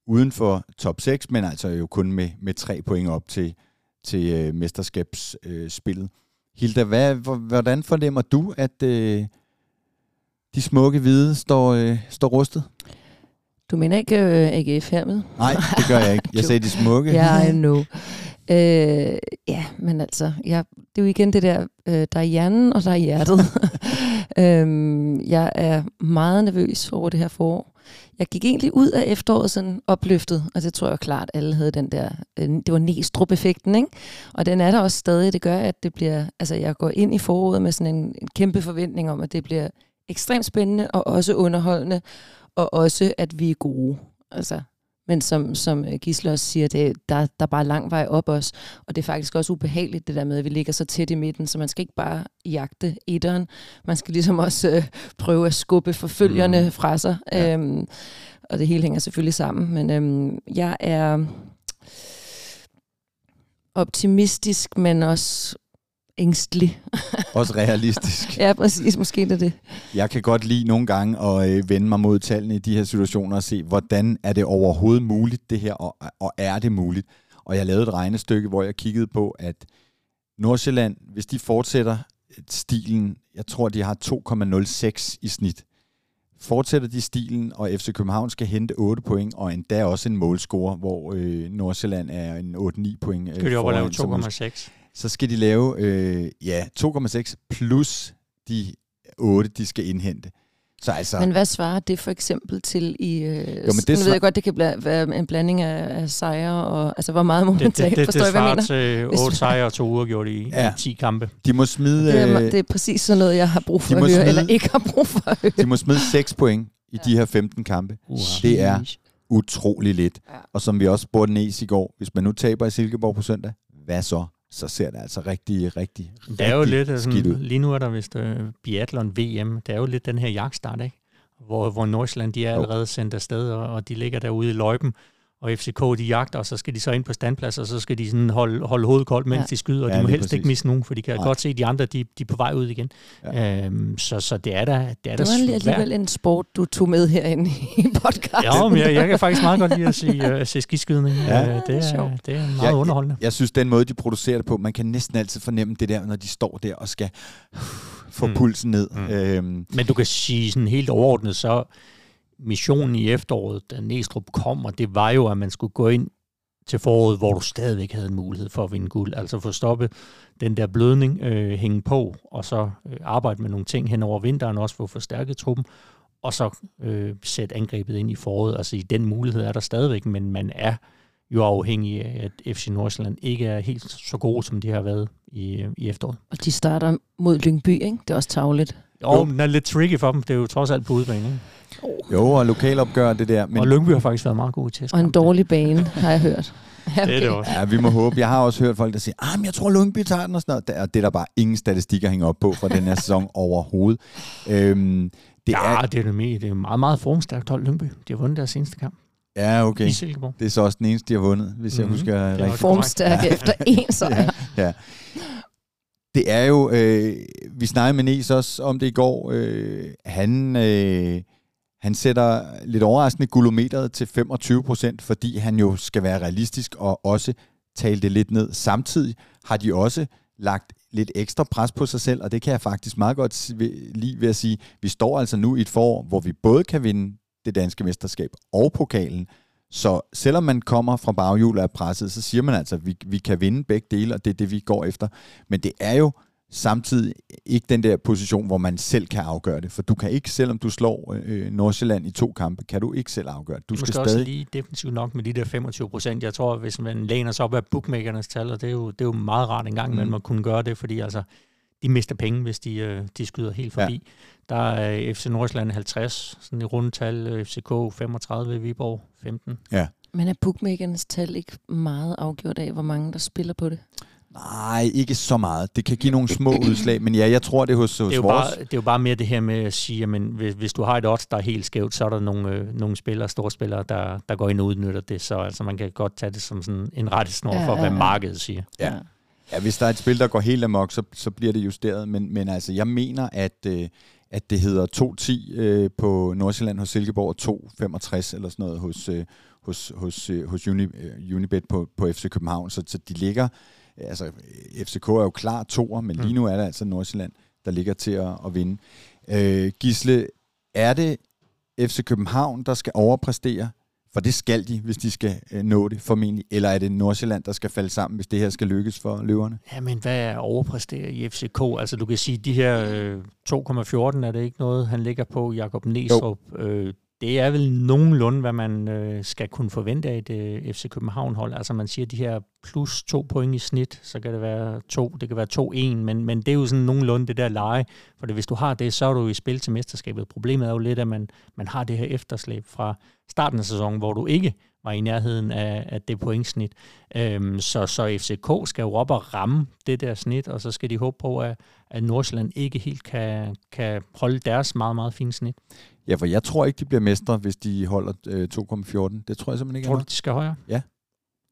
uden for top 6, men altså jo kun med, med 3 point op til, til øh, mesterskabsspillet. Øh. Hilda, hvad, hvordan fornemmer du, at øh, de smukke hvide står, øh, står rustet? Du mener ikke øh, AGF hermed? Nej, det gør jeg ikke. Jeg sagde de smukke. Ja, I know. Øh, ja, men altså, ja, det er jo igen det der, øh, der er hjernen, og der er hjertet. øhm, jeg er meget nervøs over det her forår. Jeg gik egentlig ud af efteråret sådan opløftet, og det tror jeg klart, alle havde den der, øh, det var Næstrup-effekten, ikke? Og den er der også stadig. Det gør, at det bliver, altså jeg går ind i foråret med sådan en, en kæmpe forventning om, at det bliver ekstremt spændende og også underholdende, og også, at vi er gode. Altså, men som, som øh, Gisle også siger, det, der, der er bare lang vej op os. Og det er faktisk også ubehageligt, det der med, at vi ligger så tæt i midten, så man skal ikke bare jagte etteren. Man skal ligesom også øh, prøve at skubbe forfølgerne Mm. fra sig. Ja. Øhm, og det hele hænger selvfølgelig sammen. Men øhm, jeg er optimistisk, men også ængstelig. Også realistisk. ja, præcis. Måske det er det. Jeg kan godt lide nogle gange at øh, vende mig mod tallene i de her situationer og se, hvordan er det overhovedet muligt det her, og, og er det muligt? Og jeg lavede et regnestykke, hvor jeg kiggede på, at Nordsjælland, hvis de fortsætter stilen, jeg tror, de har 2,06 i snit. Fortsætter de stilen, og FC København skal hente 8 point, og endda også en målscore, hvor øh, Nordsjælland er en 8-9 point. Øh, Skal de op og lave foran som 2,6? Så skal de lave øh, ja, 2,6 plus de 8, de skal indhente. Så altså, Men hvad svarer det for eksempel til i... Øh, jo, det men det nu svar- ved jeg godt, det kan bla- være en blanding af, af sejre og... Altså, hvor meget må man Det, tage? det, det, Forstår det hvad jeg svarer mener? til Hvis 8 du- sejre og 2 uafgjort i, Ja. i 10 kampe. de må smide, Det er, øh, det er præcis sådan noget, jeg har brug for de at må høre, smide- eller ikke har brug for at høre. de må smide 6 point i de her 15 kampe. Det er utrolig lidt. Ja. Og som vi også spurgte Næs i går, hvis man nu taber i Silkeborg på søndag, hvad så? Så ser det altså rigtig, rigtig, Det er jo rigtig lidt øh, sådan, ud. lige nu er der vist uh, biathlon VM. Det er jo lidt den her jagtstart, ikke? Hvor, hvor Nordsjælland, de er Jo. allerede sendt afsted, og, og de ligger derude i løjpen. Og FCK, de jagter, og så skal de så ind på standplads, og så skal de sådan holde, holde hovedet koldt, mens Ja. de skyder, og Ja, de må helst ikke præcis. misse nogen, for de kan Nej. godt se, at de andre, de, de er på vej ud igen. Ja. Øhm, så, så det er da, det er Det var svært. alligevel en sport, du tog med herinde i podcasten. Ja, men jeg, jeg kan faktisk meget godt lide at se, uh, se skiskydning. Ja. Ja, det, det er er, sjovt. det er meget Ja, underholdende. Jeg synes, den måde, de producerer det på, man kan næsten altid fornemme det der, når de står der og skal få Mm. pulsen ned. Mm. Øhm, Men du kan sige sådan helt overordnet, så missionen i efteråret, da Næstrup kommer, det var jo, at man skulle gå ind til foråret, hvor du stadigvæk havde en mulighed for at vinde guld. Altså få stoppet den der blødning, øh, hænge på, og så øh, arbejde med nogle ting hen over vinteren, også få forstærket truppen, og så øh, sætte angrebet ind i foråret. Altså i den mulighed er der stadigvæk, men man er jo afhængige af, at FC Nordsjælland ikke er helt så gode, som de har været i, i efteråret. Og de starter mod Lyngby, ikke? Det er også tavligt. Jo, men det er lidt tricky for dem. Det er jo trods alt på udebane, ikke? Oh. Jo, og lokalopgør det der. Men... Og Lyngby har faktisk været meget gode til Og en dårlig bane, har jeg hørt. Ja, okay. Det er det også. Ja, vi må håbe. Jeg har også hørt folk, der siger, ah, men jeg tror, Lyngby tager den og sådan noget. Og det er der bare ingen statistikker hænger op på fra den her sæson overhovedet. Øhm, det ja, er, det er det med. Det er meget, meget formstærkt hold Lyngby. De har vundet deres seneste kamp. Ja, okay. Det er så også den eneste, de har vundet, hvis mm-hmm. jeg mhm. husker rigtigt. Formstærke efter en sejr. ja, ja. Det er jo, øh, vi snakkede med Nes også om det i går, øh, han, øh, han sætter lidt overraskende gulometeret til 25 procent, fordi han jo skal være realistisk og også tale det lidt ned. Samtidig har de også lagt lidt ekstra pres på sig selv, og det kan jeg faktisk meget godt lide ved at sige, vi står altså nu i et forår, hvor vi både kan vinde det danske mesterskab og pokalen, så selvom man kommer fra baghjul og er presset, så siger man altså, at vi, vi kan vinde begge dele, og det er det, vi går efter. Men det er jo samtidig ikke den der position, hvor man selv kan afgøre det. For du kan ikke, selvom du slår øh, Nordsjælland i to kampe, kan du ikke selv afgøre det. Du, du skal, stadig... også lige defensivt nok med de der 25 procent. Jeg tror, hvis man læner sig op af bookmakernes tal, og det er jo, det er jo meget rart en gang, mm. men man kunne gøre det, fordi altså, de mister penge, hvis de, øh, de skyder helt forbi. Ja. Der er FC Nordsjælland 50, sådan i rundetal, øh, FCK 35, Viborg 15. Ja. Men er bookmakernes tal ikke meget afgjort af, hvor mange der spiller på det? Nej, ikke så meget. Det kan give nogle små udslag, men ja, jeg tror, det er hos, hos det er vores... Bare, det er jo bare mere det her med at sige, at hvis, hvis du har et odds, der er helt skævt, så er der nogle, øh, nogle spillere, store spillere, der, der går ind og udnytter det. Så altså, man kan godt tage det som sådan en rettesnor ja, for, hvad ja, ja. markedet siger. Ja. ja, hvis der er et spil, der går helt amok, så, så bliver det justeret. Men, men altså, jeg mener, at... Øh, at det hedder 2.10 øh, på Nordsjælland hos Silkeborg og 2.65 eller sådan noget hos, øh, hos, hos, øh, hos Uni, øh, Unibet på, på FC København. Så, så de ligger altså FCK er jo klar toer, men lige mm. nu er det altså Nordsjælland, der ligger til at, at vinde. Øh, Gisle, er det FC København, der skal overpræstere? For det skal de, hvis de skal øh, nå det formentlig. Eller er det Nordsjælland, der skal falde sammen, hvis det her skal lykkes for løverne? Jamen, hvad er overpræstere i FCK? Altså, du kan sige, de her øh, 2,14 er det ikke noget, han ligger på. Jakob Næsrup, øh, det er vel nogenlunde, hvad man øh, skal kunne forvente af et øh, FC København-hold. Altså man siger, de her plus to point i snit, så kan det være to, det kan være to en, men, men det er jo sådan nogenlunde det der leje. For det, hvis du har det, så er du i spil til mesterskabet. Problemet er jo lidt, at man, man har det her efterslæb fra starten af sæsonen, hvor du ikke var i nærheden af, af det pointsnit. Øhm, så, så FCK skal jo op og ramme det der snit, og så skal de håbe på, at, at Nordsjælland ikke helt kan, kan holde deres meget, meget fine snit. Ja, for jeg tror ikke, de bliver mestre, hvis de holder øh, 2,14. Det tror jeg simpelthen ikke. Tror du, de skal højere? Ja.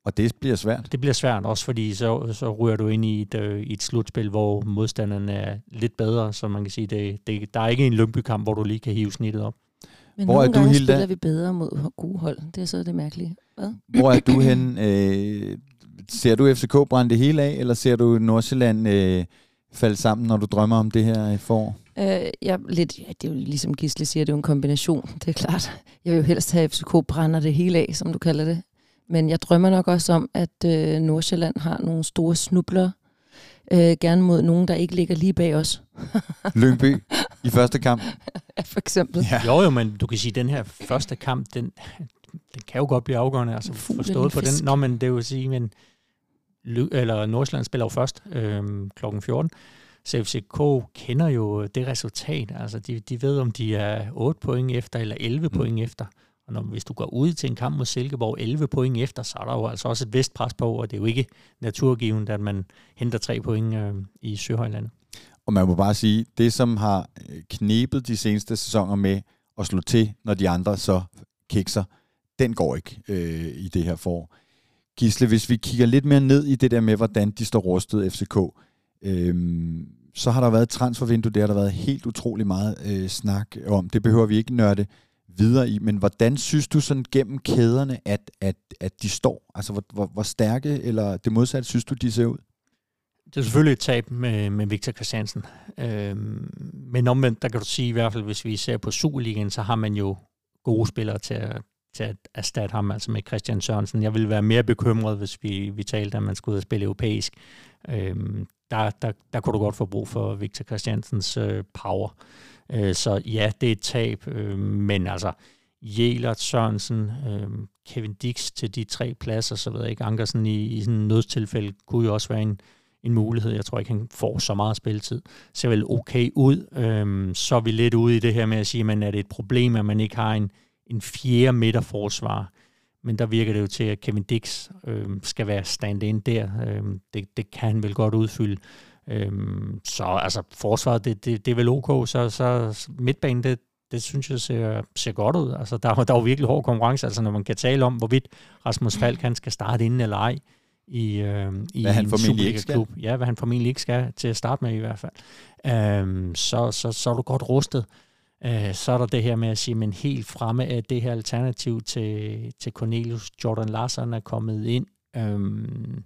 Og det bliver svært. Det bliver svært også, fordi så, så ryger du ind i et, øh, i et slutspil, hvor modstanderne er lidt bedre, så man kan sige, det, det, der er ikke en lønbykamp, hvor du lige kan hive snittet op. Men hvor nogle er du, gange Hilda? spiller vi bedre mod gode hold. Det er så det mærkelige. Hvad? Hvor er du hen? Øh, ser du FCK brænde det hele af, eller ser du Nordsjælland øh, falde sammen, når du drømmer om det her forår? Øh, ja, lidt, ja, det er jo ligesom Gisle siger, det er jo en kombination, det er klart. Jeg vil jo helst have, at FCK brænder det hele af, som du kalder det. Men jeg drømmer nok også om, at øh, Nordsjælland har nogle store snubler, øh, gerne mod nogen, der ikke ligger lige bag os. Lyngby i første kamp. Ja, for eksempel. Ja. Jo, jo, men du kan sige, at den her første kamp, den, den kan jo godt blive afgørende. Altså forstået på den. Nå, men det vil sige, men eller Nordsjælland spiller jo først øh, klokken 14. Så FCK kender jo det resultat. Altså, de, de ved, om de er 8 point efter eller 11 mm. point efter. Og når, hvis du går ud til en kamp mod Silkeborg 11 point efter, så er der jo altså også et vist pres på, og det er jo ikke naturgivet, at man henter tre point øh, i Søhøjlandet. Og man må bare sige, det som har øh, knebet de seneste sæsoner med at slå til, når de andre så kikser, den går ikke øh, i det her forår. Gisle, hvis vi kigger lidt mere ned i det der med, hvordan de står rustet FCK, Øhm, så har der været et transfervindue, det har der været helt utrolig meget øh, snak om. Det behøver vi ikke nørde videre i, men hvordan synes du sådan gennem kæderne, at, at, at de står? Altså, hvor, hvor, hvor stærke, eller det modsatte, synes du, de ser ud? Det er selvfølgelig et tab med, med Victor Christiansen. Øhm, men omvendt, der kan du sige i hvert fald, hvis vi ser på Superligaen, så har man jo gode spillere til at, til at erstatte ham, altså med Christian Sørensen. Jeg ville være mere bekymret, hvis vi, vi talte, at man skulle ud og spille europæisk. Øhm, der, der, der kunne du godt få brug for Victor Christiansens øh, power. Øh, så ja, det er et tab, øh, men altså Jelert, Sørensen, øh, Kevin Dix til de tre pladser, så ved jeg ikke, Ankersen i, i sådan en nødstilfælde kunne jo også være en, en mulighed. Jeg tror ikke, han får så meget spilletid. Ser vel okay ud. Øhm, så er vi lidt ude i det her med at sige, men er det et problem, at man ikke har en, en fjerde midterforsvar? Men der virker det jo til, at Kevin Dix øhm, skal være stand-in der. Øhm, det, det kan han vel godt udfylde. Øhm, så altså, forsvaret, det, det, det er vel ok. Så, så midtbanen, det, det synes jeg ser, ser godt ud. Altså, der, der er jo virkelig hård konkurrence, altså, når man kan tale om, hvorvidt Rasmus Falk kan skal starte inden eller ej i, øh, i hvad han en skal. Ja, hvad han formentlig ikke skal til at starte med i hvert fald. Øhm, så, så, så er du godt rustet. Øh, så er der det her med at sige, men helt fremme af det her alternativ til, til Cornelius Jordan Larsen er kommet ind. Øhm,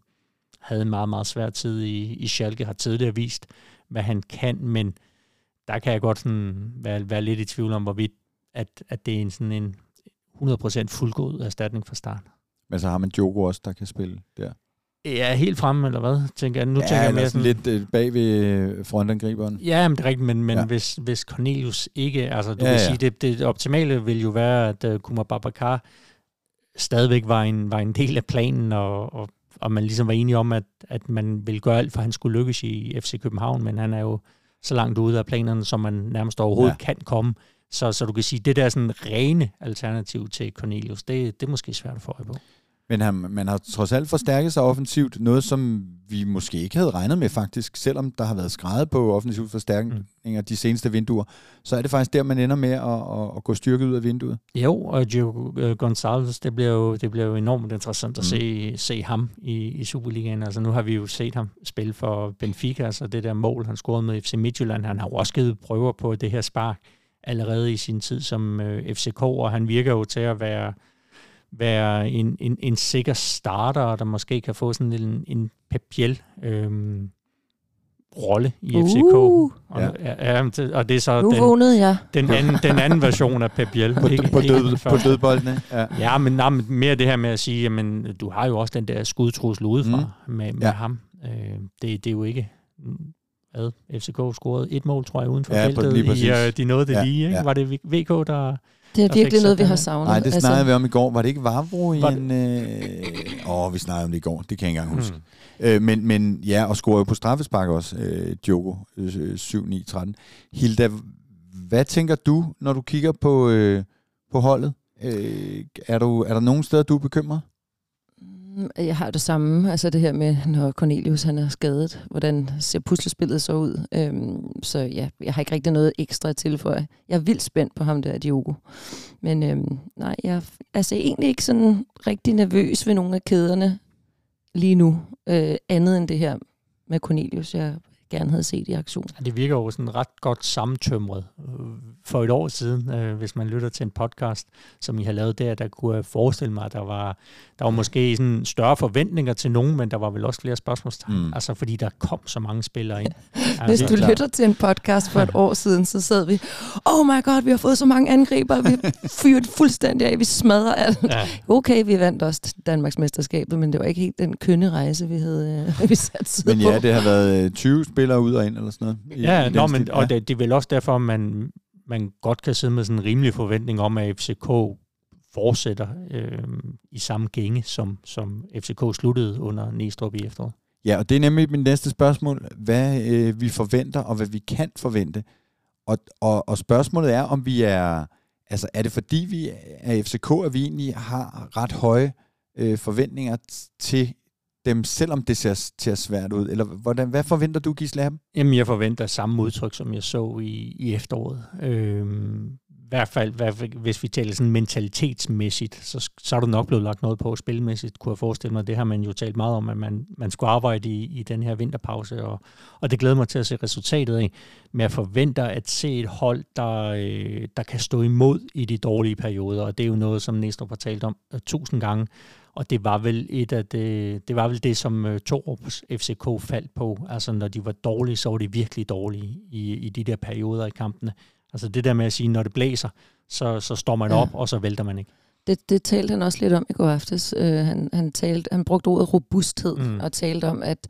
havde en meget, meget svær tid i, i Schalke, har tidligere vist, hvad han kan, men der kan jeg godt sådan være, være lidt i tvivl om, hvorvidt at, at det er en sådan en 100% fuldgod erstatning fra start. Men så har man Joko også, der kan spille der. Ja, helt fremme, eller hvad? Tænker jeg. Nu ja, tænker jeg mere sådan, lidt øh, bag ved øh, frontangriberen. Ja, men det er rigtigt, men, men ja. hvis, hvis Cornelius ikke... Altså, du ja, kan ja. sige, det, det optimale vil jo være, at uh, Kumar Babakar stadigvæk var en, var en del af planen, og, og, og man ligesom var enige om, at, at man ville gøre alt, for han skulle lykkes i FC København, men han er jo så langt ude af planerne, som man nærmest overhovedet ja. kan komme. Så, så du kan sige, det der sådan rene alternativ til Cornelius, det, det er måske svært at få øje på. Men han, man har trods alt forstærket sig offensivt, noget som vi måske ikke havde regnet med faktisk, selvom der har været skrevet på offensiv forstærkninger mm. de seneste vinduer, så er det faktisk der, man ender med at, at, at gå styrket ud af vinduet. Jo, og Joe øh, Gonzalez, det bliver jo, det bliver jo enormt interessant at mm. se, se ham i, i Superligaen. Altså nu har vi jo set ham spille for Benfica, altså det der mål, han scorede med FC Midtjylland. Han har jo også givet prøver på det her spark allerede i sin tid som øh, FCK, og han virker jo til at være være en, en, en sikker starter, der måske kan få sådan en, en Pep Biel, øhm, rolle i uh, FCK. Og, ja. Ja, og det er så nu den, vågnede jeg. Den, anden, den anden version af Pep Biel. på, ikke, på, død, på dødboldene. Ja, ja men nej, mere det her med at sige, jamen, du har jo også den der skudtrussel udefra mm. med, med ja. ham. Øh, det, det er jo ikke hvad, FCK scorede et mål, tror jeg, uden for ja, feltet. I, uh, de nåede det ja, lige, ikke? Ja. Var det VK, der det er virkelig noget, vi har savnet. Nej, det altså- snakkede altså, vi om i går. Var det ikke Vavro i en... Øh, åh, vi snakkede om det i går. Det kan jeg ikke engang huske. Hmm. Øh, men, men ja, og scorede på straffespark også, øh, Djoko, øh, 7-9-13. Hilda, hvad tænker du, når du kigger på, øh, på holdet? Øh, er, du, er der nogen steder, du er bekymret? Mm, jeg har det samme, altså det her med, når Cornelius han er skadet, hvordan ser puslespillet så ud. Øhm, så ja, jeg har ikke rigtig noget ekstra til for. Jeg er vildt spændt på ham der, Diogo. Men øhm, nej, jeg er altså egentlig ikke sådan rigtig nervøs ved nogle af kæderne lige nu, øh, andet end det her med Cornelius. Jeg gerne havde set i aktion. Ja, det virker jo sådan ret godt sammentømret. For et år siden, øh, hvis man lytter til en podcast, som I har lavet der, der kunne jeg forestille mig, at der var, der var måske sådan større forventninger til nogen, men der var vel også flere spørgsmålstegn. Mm. Altså fordi der kom så mange spillere ind. Hvis du lytter til en podcast for et år siden, så sad vi, oh my god, vi har fået så mange angriber, vi fyret fuldstændig af, vi smadrer alt. Ja. Okay, vi vandt også Danmarks mesterskabet, men det var ikke helt den kønne rejse, vi havde øh, vi sat Men ja, det har været 20 øh, spillere ud og ind eller sådan noget. Ja, i nå, men, ja. og det, det er vel også derfor, man, man godt kan sidde med sådan en rimelig forventning om, at FCK fortsætter øh, i samme gænge, som, som FCK sluttede under Næstrup i efteråret. Ja, og det er nemlig mit næste spørgsmål, hvad øh, vi forventer, og hvad vi kan forvente. Og, og, og spørgsmålet er, om vi er, altså er det fordi vi er FCK, at vi egentlig har ret høje øh, forventninger til dem, selvom det ser, ser svært ud? Eller hvordan, hvad forventer du, Gisle, af dem? Jamen, jeg forventer samme udtryk, som jeg så i, i efteråret. Øhm, hvert fald, hvert fald, hvis vi taler sådan mentalitetsmæssigt, så, så er der nok blevet lagt noget på spilmæssigt, kunne jeg forestille mig. Det har man jo talt meget om, at man, man skulle arbejde i, i den her vinterpause, og, og det glæder mig til at se resultatet af. Men jeg forventer at se et hold, der, øh, der kan stå imod i de dårlige perioder, og det er jo noget, som Næstrup har talt om øh, tusind gange, og det var vel et af det, det var vel det, som uh, Torups FCK faldt på. Altså når de var dårlige, så var de virkelig dårlige i, i de der perioder i kampene. Altså det der med at sige, når det blæser, så, så står man ja. op, og så vælter man ikke. Det, det talte han også lidt om i går aftes. Uh, han, han, talte, han brugte ordet robusthed, mm. og talte om, at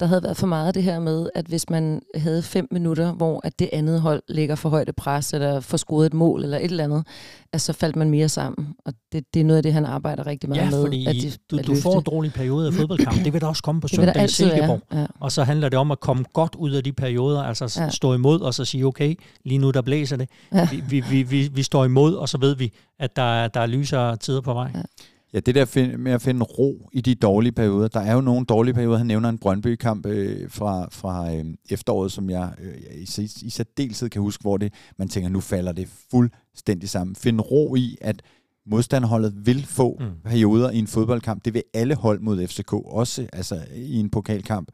der havde været for meget det her med, at hvis man havde fem minutter, hvor at det andet hold ligger for højt pres, eller får scoret et mål, eller et eller andet, at så faldt man mere sammen. Og det, det er noget af det, han arbejder rigtig meget ja, med. fordi at de, du, at du får en dårlig periode af fodboldkamp. Det vil der også komme på Det søndag i Silkeborg. ja. Og så handler det om at komme godt ud af de perioder, altså Ja. stå imod og så sige, okay, lige nu der blæser det. Ja. Vi, vi, vi, vi, vi står imod, og så ved vi, at der, er- der er lysere tider på vej. Ja. Ja. Det der med at finde ro i de dårlige perioder. Der er jo nogle dårlige perioder. Han nævner en Brøndby-kamp øh, fra, fra øh, efteråret, som jeg øh, i, i særdeleshed kan huske, hvor det, man tænker, nu falder det fuldstændig sammen. Find ro i, at modstanderholdet vil få. Mm. perioder i en fodboldkamp. Det vil alle hold mod FCK, også altså, i en pokalkamp.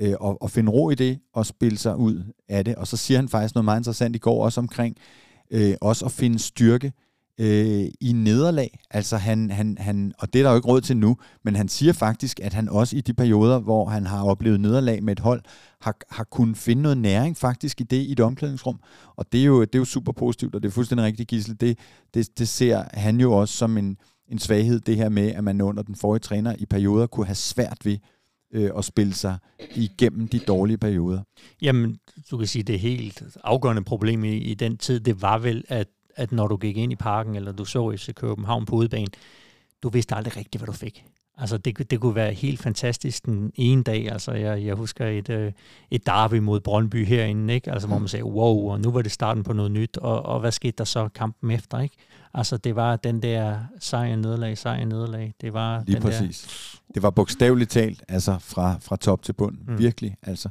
Øh, og, og finde ro i det og spille sig ud af det. Og så siger han faktisk noget meget interessant i går også omkring øh, også at finde styrke øh, i nederlag. Altså han, han, han, og det er der jo ikke råd til nu, men han siger faktisk, at han også i de perioder, hvor han har oplevet nederlag med et hold, har, har kunnet finde noget næring faktisk i det i et omklædningsrum. Og det er jo, det er jo super positivt, og det er fuldstændig rigtigt, Gissel. Det, det, det ser han jo også som en, en svaghed, det her med, at man under den forrige træner i perioder kunne have svært ved øh, at spille sig igennem de dårlige perioder. Jamen, du kan sige, det helt afgørende problem i, i den tid, det var vel, at, at når du gik ind i parken, eller du så FC København på udebane, du vidste aldrig rigtigt, hvad du fik. Altså, det, det kunne være helt fantastisk den ene dag. Altså, jeg, jeg husker et, øh, et derby mod Brøndby herinde, ikke? Altså, hvor man sagde, wow, og nu var det starten på noget nyt, og, og hvad skete der så kampen efter, ikke? Altså, det var den der sejr, nederlag, sejr, nederlag. Det var Lige den præcis. Det var bogstaveligt talt, altså fra, fra top til bund. Mm. Virkelig, altså.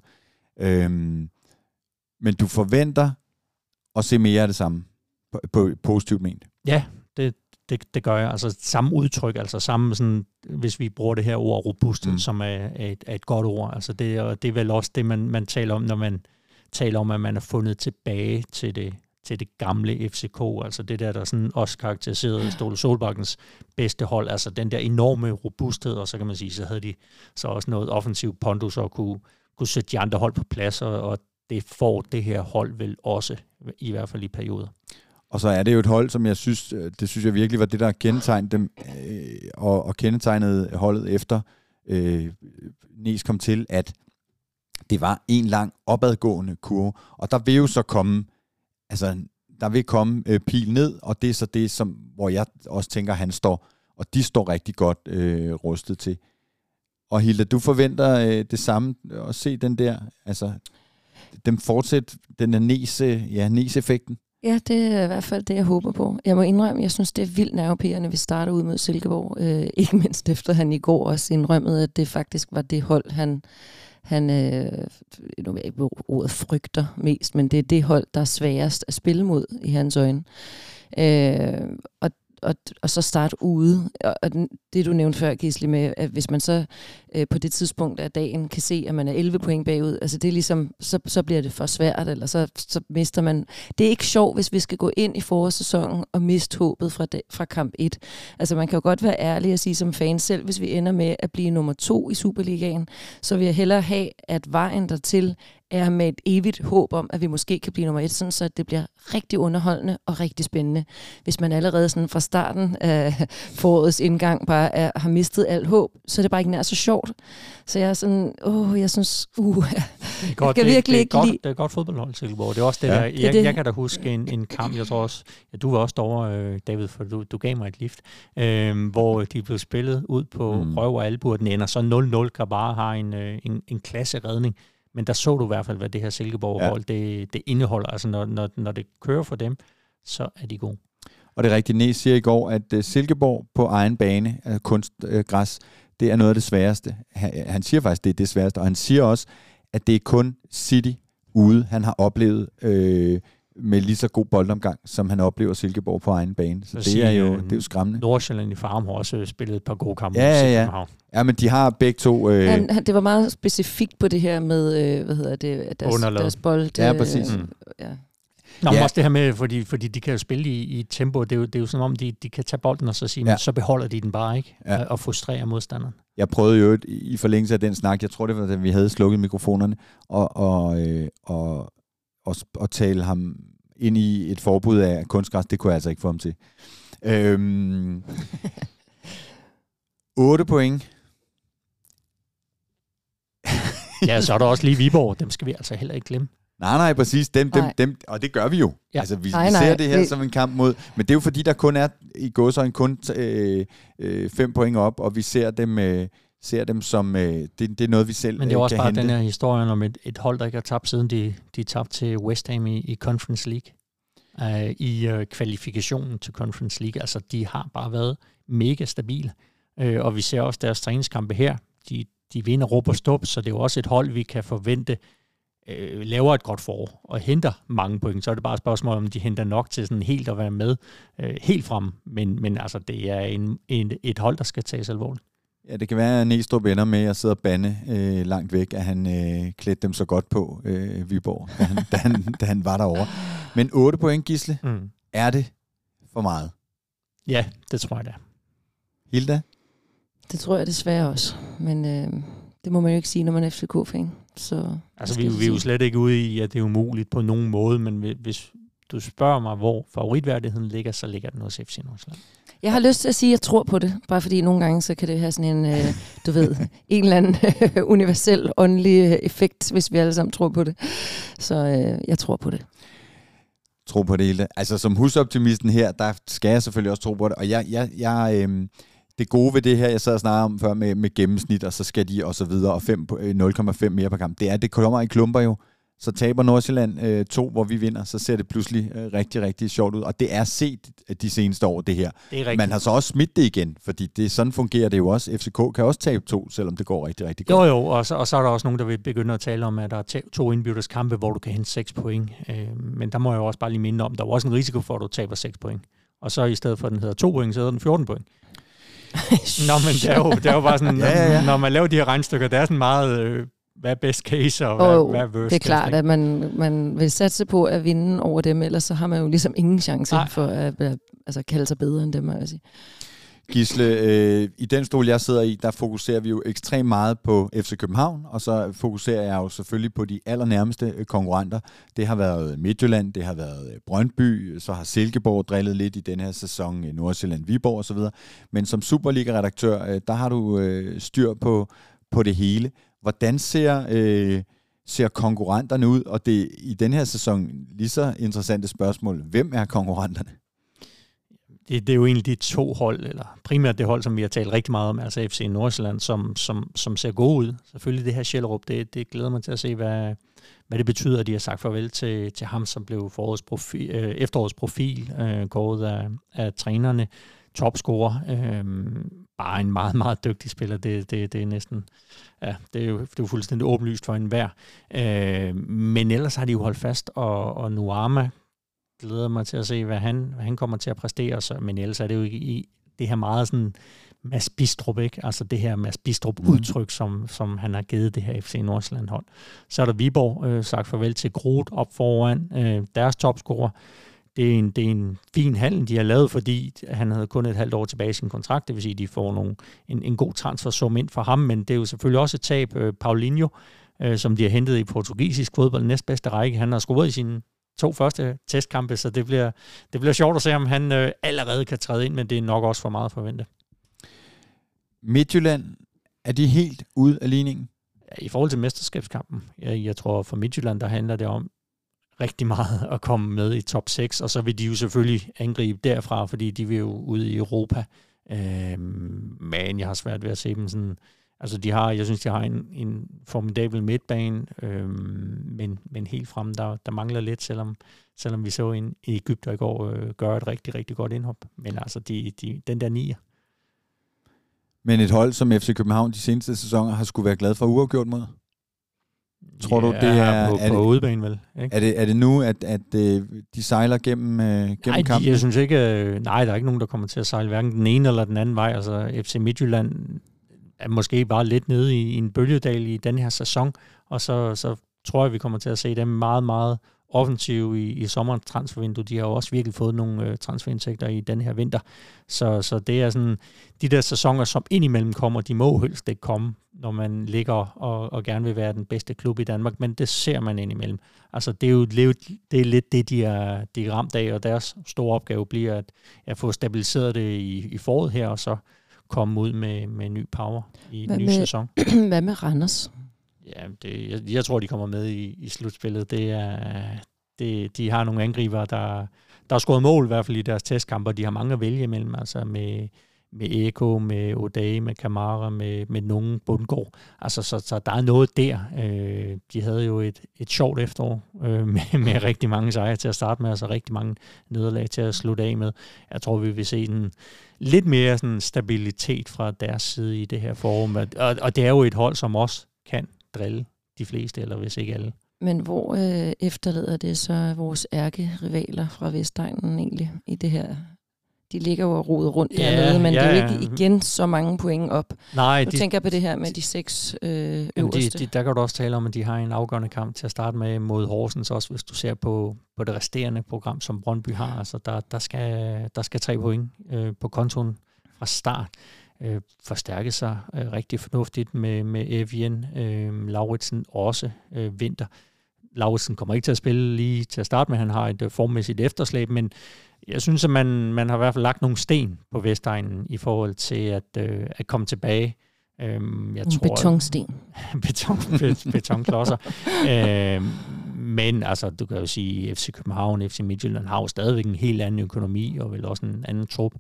Øhm, men du forventer at se mere af det samme, på, på positivt ment. Ja, det, det, det gør jeg. Altså samme udtryk, altså samme sådan, hvis vi bruger det her ord robusthed, Mm. mm. som er, er, et, er et godt ord. Altså det, og det er vel også det, man, man taler om, når man taler om, at man er fundet tilbage til det, til det gamle FCK. Altså det der, der sådan også karakteriserede Ståle Solbakkens bedste hold. Altså den der enorme robusthed, og så kan man sige, så havde de så også noget offensiv pondus og kunne, kunne sætte de andre hold på plads, og, og det får det her hold vel også, i hvert fald i perioder. Og så er det jo et hold, som jeg synes, øh, det synes jeg virkelig var det, der kendetegnede dem, øh, og, og kendetegnede holdet efter øh, Nes kom til, at det var en lang opadgående kurve. Og der vil jo så komme, altså der vil komme øh, pil ned, og det er så det, som, hvor jeg også tænker, han står, og de står rigtig godt øh, rustet til. Og Hilda, du forventer øh, det samme, øh, at se den der, altså dem fortsætte den der Nes, ja, nese-effekten? Ja, det er i hvert fald det, jeg håber på. Jeg må indrømme, jeg synes, det er vildt nervepirrende, vi starter ud mod Silkeborg. Øh, ikke mindst efter han i går også indrømmede, at det faktisk var det hold, han, han øh, nu ved jeg ikke, ordet frygter mest, men det er det hold, der er sværest at spille mod i hans øjne. Øh, og og, og så starte ude. Og, og det, du nævnte før, Gisli, med, at hvis man så øh, på det tidspunkt af dagen kan se, at man er 11 point bagud, altså det er ligesom, så, så bliver det for svært, eller så, så mister man... Det er ikke sjovt, hvis vi skal gå ind i forårssæsonen og miste håbet fra, de, fra kamp 1. Altså man kan jo godt være ærlig og sige som fan selv, hvis vi ender med at blive nummer to i Superligaen, så vil jeg hellere have, at vejen dertil er med et evigt håb om, at vi måske kan blive nummer et, sådan så det bliver rigtig underholdende og rigtig spændende. Hvis man allerede sådan fra starten af forårets indgang bare er, har mistet alt håb, så er det bare ikke nær så sjovt. Så jeg er sådan, åh, jeg synes, uh, Det er godt, kan det, virkelig det, er ikke godt, lide- det er godt fodboldhold, Silkeborg. Det er også det Ja. der. Det er Jeg, det. jeg kan da huske en, en kamp, jeg tror også, ja, du var også derovre, øh, David, for du, du gav mig et lift, øh, hvor de blev spillet ud på Mm. røv og albu, og den ender så 0-0. Grabara har en, øh, en, en klasse redning. Men der så du i hvert fald, hvad det her Silkeborg-hold, det, det indeholder. Altså, når, når, når det kører for dem, så er de gode. Og det er rigtigt, Næs siger i går, at uh, Silkeborg på egen bane, kunstgræs, uh, det er noget af det sværeste. Han, han siger faktisk, det er det sværeste, og han siger også, at det er kun City ude, han har oplevet øh, med lige så god boldomgang, som han oplever Silkeborg på egen bane. Så Så det siger, er, jo, øh, det er jo skræmmende. Nordsjælland i Farm har også spillet et par gode kampe. Ja, ja, ja. Ja, men de har begge to... Øh, han, han, det var meget specifikt på det her med, øh, hvad hedder det, deres, Underlaget. deres bold. Ja, præcis. Øh, Mm. ja. Nå, Ja. men også det her med, fordi, fordi de kan jo spille i, i tempo, det er, jo, det er jo som om, de, de kan tage bolden og så sige, Ja. så beholder de den bare ikke, Ja. og frustrerer modstanderen. Jeg prøvede jo i forlængelse af den snak, jeg tror det var, da vi havde slukket mikrofonerne, og, og, øh, og, og, og tale ham ind i et forbud af kunstgræs, det kunne jeg altså ikke få ham til. Øhm, 8 point. ja, så er der også lige Viborg. Dem skal vi altså heller ikke glemme. Nej, nej, præcis. Dem, dem, dem, og det gør vi jo. Ja. Altså, vi, nej, vi ser nej, det her det... som en kamp mod... Men det er jo fordi, der kun er i gåsøjne kun øh, øh, fem point op, og vi ser dem... Øh, ser dem som, øh, det, det er noget, vi selv Men det er øh, også bare hente. den her historie om et, et hold, der ikke har tabt, siden de, de tabte til West Ham i, i Conference League. Uh, I uh, kvalifikationen til Conference League. Altså, de har bare været mega stabile. Uh, og vi ser også deres træningskampe her. De, de vinder råb og stop, så det er jo også et hold, vi kan forvente uh, laver et godt forår og henter mange point. Så er det bare et spørgsmål, om de henter nok til sådan helt at være med uh, helt frem. Men, men altså, det er en, en, et hold, der skal tages alvorligt. Ja, det kan være, at Næstrup ender med at sidde og bande øh, langt væk, at han øh, klædte dem så godt på, øh, Viborg, da han, da, han, da han var derovre. Men 8 point, Gisle, mm. er det for meget? Ja, det tror jeg da. Hilda? Det tror jeg desværre også, men øh, det må man jo ikke sige, når man er FCK-fan. Så altså, vi, vi er jo slet ikke ude i, at det er umuligt på nogen måde, men hvis du spørger mig, hvor favoritværdigheden ligger, så ligger den hos FC Nordsjælland. Jeg har lyst til at sige, at jeg tror på det, bare fordi nogle gange, så kan det have sådan en, øh, du ved, en eller anden øh, universel åndelig øh, effekt, hvis vi alle sammen tror på det. Så øh, jeg tror på det. Tro på det hele. Altså som husoptimisten her, der skal jeg selvfølgelig også tro på det. Og jeg, jeg, jeg, øh, det gode ved det her, jeg sad og snakkede om før med, med gennemsnit, og så skal de og så videre, og 5, 0,5 øh, mere per kamp, det er, det kommer i klumper jo. Så taber Nordsjælland øh, to, hvor vi vinder, så ser det pludselig øh, rigtig, rigtig sjovt ud. Og det er set de seneste år, det her. Det er Man har så også smidt det igen, fordi det, sådan fungerer det jo også. FCK kan også tabe to, selvom det går rigtig, rigtig godt. Jo, jo, og så, og så er der også nogen, der vil begynde at tale om, at der er to indbyttes kampe, hvor du kan hente 6 point. Øh, men der må jeg jo også bare lige minde om, der er også en risiko for, at du taber 6 point. Og så i stedet for, at den hedder 2 point, så hedder den 14 point. Nå, men det er, jo, det er jo bare sådan, ja, ja, ja. når man laver de her regnstykker, det er sådan meget øh, hvad er best case, og hvad, oh, hvad er worst Det er klart, case, at man, man vil satse på at vinde over dem, ellers så har man jo ligesom ingen chance Nej. for at, altså, kalde sig bedre end dem, må jeg sige. Gisle, øh, i den stol, jeg sidder i, der fokuserer vi jo ekstremt meget på FC København, og så fokuserer jeg jo selvfølgelig på de allernærmeste øh, konkurrenter. Det har været Midtjylland, det har været øh, Brøndby, så har Silkeborg drillet lidt i den her sæson, øh, Nordsjælland, Viborg osv. Men som Superliga-redaktør, der har du øh, styr på, på det hele. Hvordan ser, øh, ser konkurrenterne ud? Og det i den her sæson lige så interessante spørgsmål. Hvem er konkurrenterne? Det, det er jo egentlig de to hold, eller primært det hold, som vi har talt rigtig meget om, altså FC Nordsjælland, som, som, som ser gode ud. Selvfølgelig det her Sjællerup, det, det glæder mig til at se, hvad, hvad det betyder, at de har sagt farvel til, til ham, som blev forårets profil, øh, efterårets profil, øh, gået af, af trænerne, topscorer. Øh, bare en meget, meget dygtig spiller. Det, det, det er næsten, ja, det er jo, det er jo fuldstændig åbenlyst for enhver. Øh, men ellers har de jo holdt fast, og, og Nuama glæder mig til at se, hvad han, hvad han kommer til at præstere. Så, men ellers er det jo i, i det her meget sådan Mads Bistrup, ikke? Altså det her Mads Bistrup-udtryk, mm. som, som han har givet det her FC Nordsjælland hold. Så er der Viborg øh, sagt farvel til Groth op foran, øh, deres topscorer det er, en, det er en fin handel, de har lavet, fordi han havde kun et halvt år tilbage i sin kontrakt, det vil sige, at de får nogle, en, en god transfersum ind for ham, men det er jo selvfølgelig også et tab. Øh, Paulinho, øh, som de har hentet i portugisisk fodbold, næstbedste række, han har scoret i sine to første testkampe, så det bliver, det bliver sjovt at se, om han øh, allerede kan træde ind, men det er nok også for meget at forvente. Midtjylland, er de helt ude af ligningen? I forhold til mesterskabskampen, jeg, jeg tror for Midtjylland, der handler det om, rigtig meget at komme med i top 6, og så vil de jo selvfølgelig angribe derfra, fordi de vil jo ud i Europa. Øh, men jeg har svært ved at se dem sådan... Altså, de har, jeg synes, de har en, en formidabel midtbane, øh, men, men helt frem, der, der mangler lidt, selvom, selvom vi så en i Ægypter i går øh, gøre et rigtig, rigtig godt indhop. Men altså, de, de, den der nier. Men et hold som FC København de seneste sæsoner har skulle være glad for uafgjort mod? Tror ja, du, det er... På, er på det, udebane, vel? Ikke? Er, det, er det nu, at, at øh, de sejler gennem, øh, gennem nej, kampen? jeg synes ikke... Øh, nej, der er ikke nogen, der kommer til at sejle hverken den ene eller den anden vej. Altså, FC Midtjylland er måske bare lidt nede i, i en bølgedal i den her sæson, og så, så tror jeg, vi kommer til at se dem meget, meget offensiv i, i sommerens transfervindue. De har jo også virkelig fået nogle øh, transferindtægter i den her vinter. Så, så det er sådan, de der sæsoner, som indimellem kommer, de må helst ikke komme, når man ligger og, og gerne vil være den bedste klub i Danmark, men det ser man indimellem. Altså det er jo det er lidt det, de er, de er ramt af, og deres store opgave bliver at, at få stabiliseret det i, i foråret her, og så komme ud med, med ny power i en ny sæson. Hvad med Randers? Ja, det, jeg, jeg tror, de kommer med i, i slutspillet. Det er, det, de har nogle angriber, der, der har scoret mål, i hvert fald i deres testkamper. De har mange at vælge imellem, altså med, med Eko, med O'Day, med Kamara, med, med nogen Bundgaard. Altså, så, så der er noget der. Øh, de havde jo et, et sjovt efterår øh, med, med rigtig mange sejre til at starte med, altså rigtig mange nederlag til at slutte af med. Jeg tror, vi vil se en lidt mere sådan stabilitet fra deres side i det her forum. Og, og det er jo et hold, som også kan drille de fleste, eller hvis ikke alle. Men hvor øh, efterlader det så vores ærkerivaler fra Vestegnen egentlig i det her? De ligger jo og roder rundt ja, dernede, men ja, det er jo ikke igen så mange point op. Nej, nu de, tænker jeg på det her med de seks øh, øverste. De, de, der kan du også tale om, at de har en afgørende kamp til at starte med mod Horsens, også hvis du ser på, på det resterende program, som Brøndby har. Altså, der, der, skal, der skal tre point øh, på kontoen fra start øh, forstærket sig øh, rigtig fornuftigt med, med Evien. Øh, Lauritsen også øh, vinter. Lauritsen kommer ikke til at spille lige til at starte med. Han har et øh, formmæssigt efterslæb, men jeg synes, at man, man har i hvert fald lagt nogle sten på Vestegnen i forhold til at, øh, at komme tilbage. Øhm, jeg tror, betonsten. beton, betonklodser. øhm, men altså, du kan jo sige, FC København, FC Midtjylland har jo stadigvæk en helt anden økonomi, og vel også en anden trup.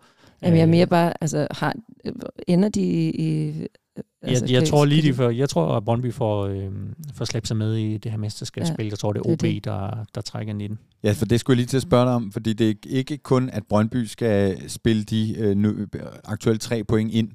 Jamen, jeg er mere bare, altså, har, ender de i... Altså, jeg, jeg tror lige, de for, jeg tror, at Brøndby får, øh, får slæbt sig med i det her mesterskabsspil. Ja, jeg tror, det er OB, det. Der, der trækker 19. Ja, for det skulle jeg lige til at spørge dig om, fordi det er ikke kun, at Brøndby skal spille de øh, nu, aktuelle tre point ind.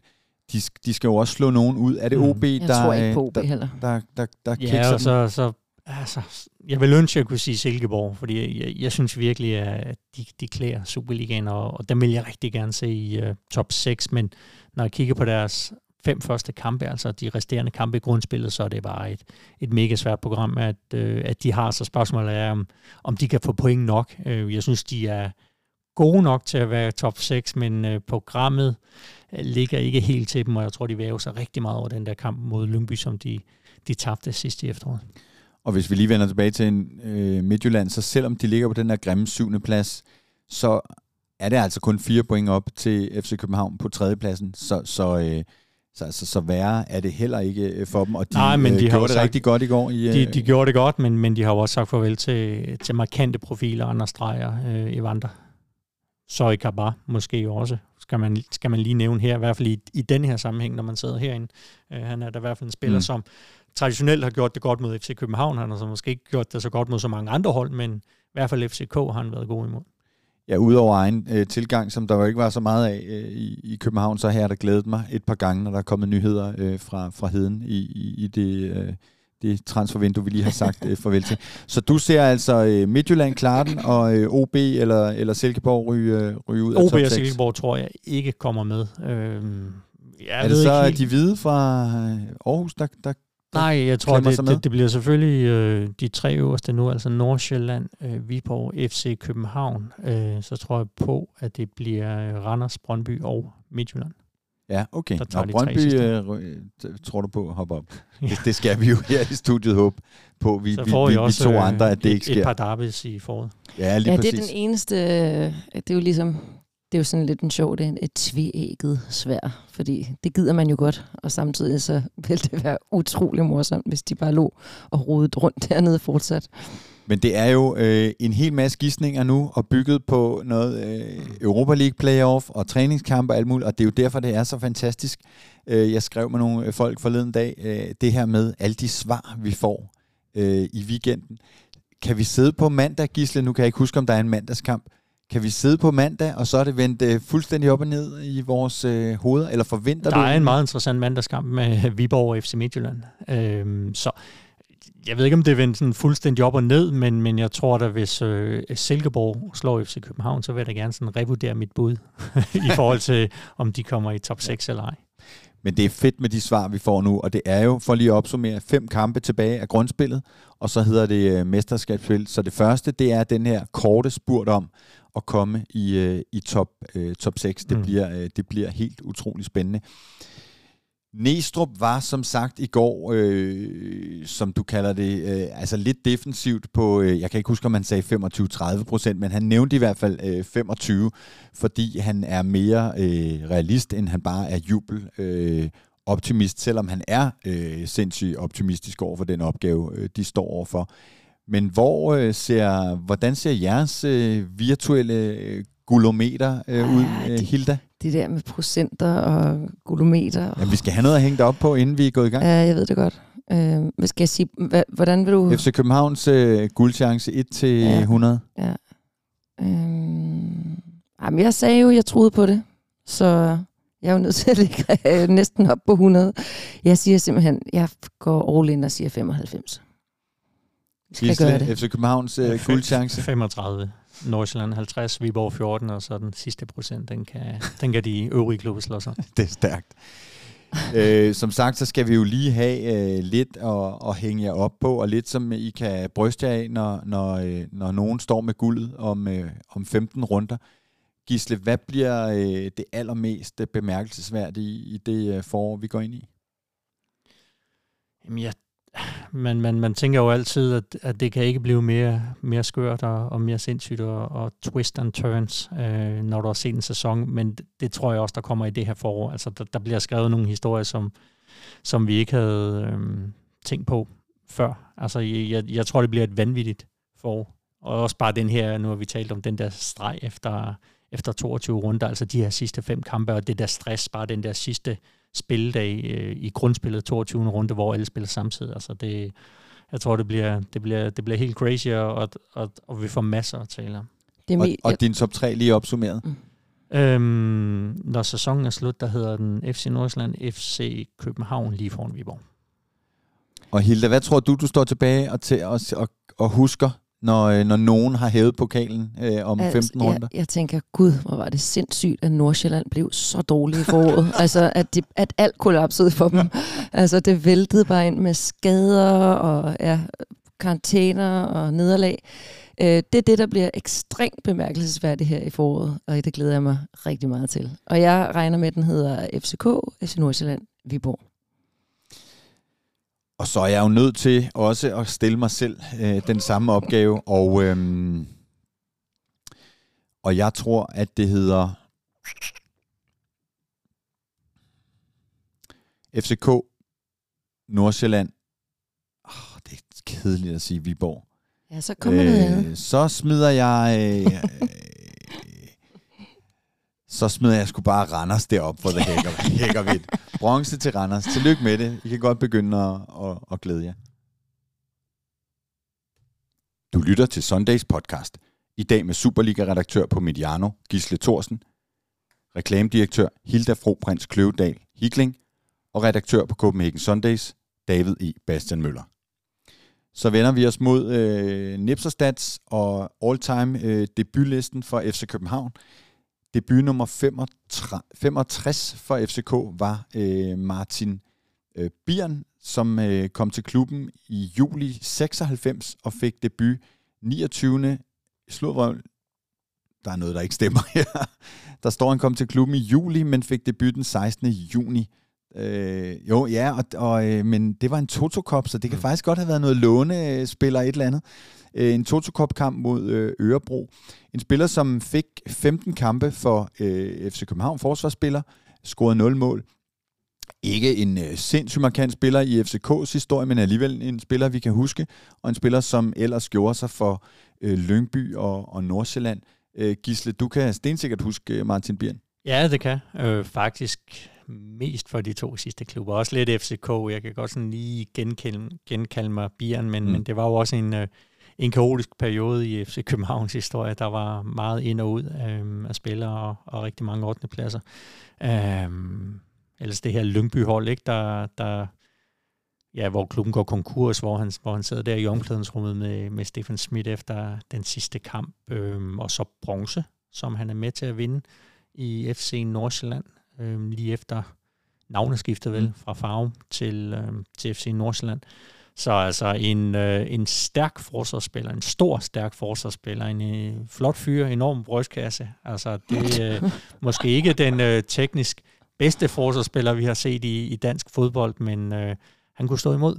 De, de skal jo også slå nogen ud. Er det OB, mm. der, tror ikke på OB der, heller. der, der, der, der ja, og så, så altså, jeg vil ønske, at jeg kunne sige Silkeborg, fordi jeg, jeg synes virkelig, at de, de klæder Superligaen, og, og dem vil jeg rigtig gerne se i uh, top 6, men når jeg kigger på deres fem første kampe, altså de resterende kampe i grundspillet, så er det bare et, et mega svært program, at, uh, at de har. Så spørgsmålet er, om, om de kan få point nok. Uh, jeg synes, de er gode nok til at være top 6, men uh, programmet ligger ikke helt til dem, og jeg tror, de væver sig rigtig meget over den der kamp mod Lyngby, som de, de tabte sidste i efteråret. Og hvis vi lige vender tilbage til en, øh, Midtjylland, så selvom de ligger på den der grimme syvende plads, så er det altså kun fire point op til FC København på tredjepladsen. Så, så, øh, så, så, så værre er det heller ikke øh, for dem. Og de, Nej, men de øh, gjorde det sagt, rigtig godt i går. I, de, de gjorde det godt, men, men de har jo også sagt farvel til, til markante profiler, andre streger, øh, Evander. Så i Kabar måske også, skal man, skal man lige nævne her, i hvert fald i, i den her sammenhæng, når man sidder herinde. Øh, han er da i hvert fald en spiller, mm. som traditionelt har gjort det godt mod FC København. Han har så måske ikke gjort det så godt mod så mange andre hold, men i hvert fald FCK har han været god imod. Ja, udover egen øh, tilgang, som der jo ikke var så meget af øh, i, i København, så har der glædet mig et par gange, når der er kommet nyheder øh, fra, fra Heden i, i, i det, øh, det transfervindue, vi lige har sagt øh, farvel til. Så du ser altså øh, Midtjylland klare den, og øh, OB eller, eller Silkeborg ryge, øh, ryge ud OB af top 6? OB og Silkeborg tror jeg ikke kommer med. Øh, jeg er det så ikke de hvide fra øh, Aarhus, der, der Nej, jeg tror, det, det, det bliver selvfølgelig øh, de tre øverste nu, altså Nordsjælland, øh, Viborg, FC København. Øh, så tror jeg på, at det bliver øh, Randers, Brøndby og Midtjylland. Ja, okay. Nå, Brøndby øh, tror du på at hoppe op. ja. det, det skal vi jo her i studiet håbe på. Vi, så får vi, vi, vi to andre, at det et, ikke sker. Et par derbys i foråret. Ja, lige ja præcis. det er den eneste... Øh, det er jo ligesom det er jo sådan lidt en sjov, det er et tvægget svær, fordi det gider man jo godt, og samtidig så vil det være utrolig morsomt, hvis de bare lå og rodede rundt dernede fortsat. Men det er jo øh, en hel masse gidsninger nu, og bygget på noget øh, Europa League playoff og træningskampe og alt muligt, og det er jo derfor, det er så fantastisk. Øh, jeg skrev med nogle øh, folk forleden dag, øh, det her med alle de svar, vi får øh, i weekenden. Kan vi sidde på mandag, Gisle? Nu kan jeg ikke huske, om der er en mandagskamp kan vi sidde på mandag, og så er det vendt øh, fuldstændig op og ned i vores øh, hoveder, eller forventer der du? Der er en meget interessant mandagskamp med Viborg og FC Midtjylland. Øhm, så jeg ved ikke, om det er vendt sådan fuldstændig op og ned, men, men jeg tror da, hvis øh, Silkeborg slår FC København, så vil jeg da gerne sådan revurdere mit bud i forhold til, om de kommer i top 6 eller ej. Men det er fedt med de svar, vi får nu, og det er jo, for lige at opsummere, fem kampe tilbage af grundspillet, og så hedder det øh, mesterskabsspil. Så det første, det er den her korte spurt om, at komme i, øh, i top, øh, top 6. Det, mm. bliver, øh, det bliver helt utrolig spændende. Næstrup var som sagt i går, øh, som du kalder det, øh, altså lidt defensivt på, øh, jeg kan ikke huske, om man sagde 25-30 procent, men han nævnte i hvert fald øh, 25, fordi han er mere øh, realist, end han bare er jubel øh, optimist, selvom han er øh, sindssygt optimistisk over for den opgave, øh, de står overfor. Men hvor øh, ser, hvordan ser jeres øh, virtuelle øh, gulometer øh, ud, Ah, øh, det- Hilda? Det der med procenter og gulometer. Jamen, vi skal have noget at hænge op på, inden vi er gået i gang. Ja, jeg ved det godt. Øh, hvad skal jeg sige? Hva, hvordan vil du... FC Københavns øh, guldchance 1 til Ja. 100. Ja. Øh, jamen, jeg sagde jo, jeg troede på det. Så jeg er jo nødt til at ligge øh, næsten op på 100. Jeg siger simpelthen, jeg går all in og siger 95. Skal gøre Gisle, det. FC Københavns Fem- guldchance. 35. Nordsjælland 50, Viborg 14, og så den sidste procent, den kan, den kan de øvrige klubber slå sig. Det er stærkt. øh, som sagt, så skal vi jo lige have øh, lidt at, at hænge jer op på, og lidt som I kan bryste jer af, når, når, øh, når nogen står med guldet om, øh, om 15 runder. Gisle, hvad bliver øh, det allermest bemærkelsesværdige i det øh, forår, vi går ind i? Jamen, jeg, man, man, man tænker jo altid, at, at det kan ikke blive mere, mere skørt og, og mere sindssygt og, og twist and turns, øh, når du har set en sæson, men det, det tror jeg også, der kommer i det her forår. Altså, der, der bliver skrevet nogle historier, som, som vi ikke havde øh, tænkt på før. Altså, jeg, jeg tror, det bliver et vanvittigt forår. Og også bare den her, nu har vi talt om den der streg efter, efter 22 runder, altså de her sidste fem kampe, og det der stress, bare den der sidste spilledag øh, i grundspillet 22. runde, hvor alle spiller samtidig. Altså det, jeg tror, det bliver, det bliver, det bliver helt crazy, og, og, og vi får masser at tale om. Det er Og, og din top 3 lige opsummeret. Øhm, når sæsonen er slut, der hedder den FC Nordsjælland, FC København lige foran Viborg. Og Hilda, hvad tror du, du står tilbage og, til, og, og, og husker, når, øh, når nogen har hævet pokalen øh, om 15 runder? Jeg, jeg tænker, gud, hvor var det sindssygt, at Nordsjælland blev så dårlige i foråret. altså, at, de, at alt kollapsede for dem. altså, det væltede bare ind med skader og ja, karantæner og nederlag. Øh, det er det, der bliver ekstremt bemærkelsesværdigt her i foråret, og det glæder jeg mig rigtig meget til. Og jeg regner med, at den hedder FCK, FC Nordsjælland, Viborg. Og så er jeg jo nødt til også at stille mig selv øh, den samme opgave, og, øhm, og jeg tror, at det hedder FCK Nordsjælland. Oh, det er kedeligt at sige Viborg. Ja, så kommer øh, noget andet. så smider jeg... Øh, øh, så smider jeg sgu bare Randers derop, for det hækker, hækker vidt. Bronze til Randers. Tillykke med det. I kan godt begynde at, at, at glæde jer. Du lytter til Sundays podcast. I dag med Superliga-redaktør på Mediano, Gisle Thorsen, reklamedirektør Hilda Fro Prins Kløvedal Hikling og redaktør på Copenhagen Sundays, David E. Bastian Møller. Så vender vi os mod øh, Nipserstats og all-time øh, debutlisten for FC København. Debut nummer 65, 65 for FCK var øh, Martin øh, Birn, som øh, kom til klubben i juli 96 og fik debut 29. Slurvrøvl. Der er noget, der ikke stemmer her. Der står, han kom til klubben i juli, men fik debut den 16. juni. Øh, jo, ja, og, og, øh, men det var en Toto-kop, så det kan Mm. faktisk godt have været noget lånespiller et eller andet. Øh, en Toto-kop-kamp mod øh, Ørebro. En spiller, som fik 15 kampe for øh, FC København, forsvarsspiller, scorede 0 mål. Ikke en øh, sindssygt markant spiller i FCK's historie, men alligevel en spiller, vi kan huske, og en spiller, som ellers gjorde sig for øh, Lyngby og, og Nordsjælland. Øh, Gisle, du kan stensikkert huske øh, Martin Birn. Ja, det kan. Øh, faktisk mest for de to sidste klubber. Også lidt FCK. Jeg kan godt sådan lige genkalde, genkalde mig Bieren, men, Mm. men det var jo også en, øh, en kaotisk periode i FC Københavns historie. Der var meget ind og ud øh, af spillere og, og rigtig mange 8. pladser. Øh, ellers det her Lyngby-hold, ikke, der, der ja, hvor klubben går konkurs, hvor han, hvor han sidder der i omklædningsrummet med, med Stefan Schmidt efter den sidste kamp, øh, og så bronze, som han er med til at vinde i FC Nordsjælland, øh, lige efter navneskiftet vel, Mm. fra Farum til, øh, til FC Nordsjælland. Så altså en, øh, en stærk forsvarsspiller, en stor, stærk forsvarsspiller, en øh, flot fyr, enorm brystkasse. Altså det er øh, måske ikke den øh, teknisk bedste forsvarsspiller, vi har set i, i dansk fodbold, men øh, han kunne stå imod.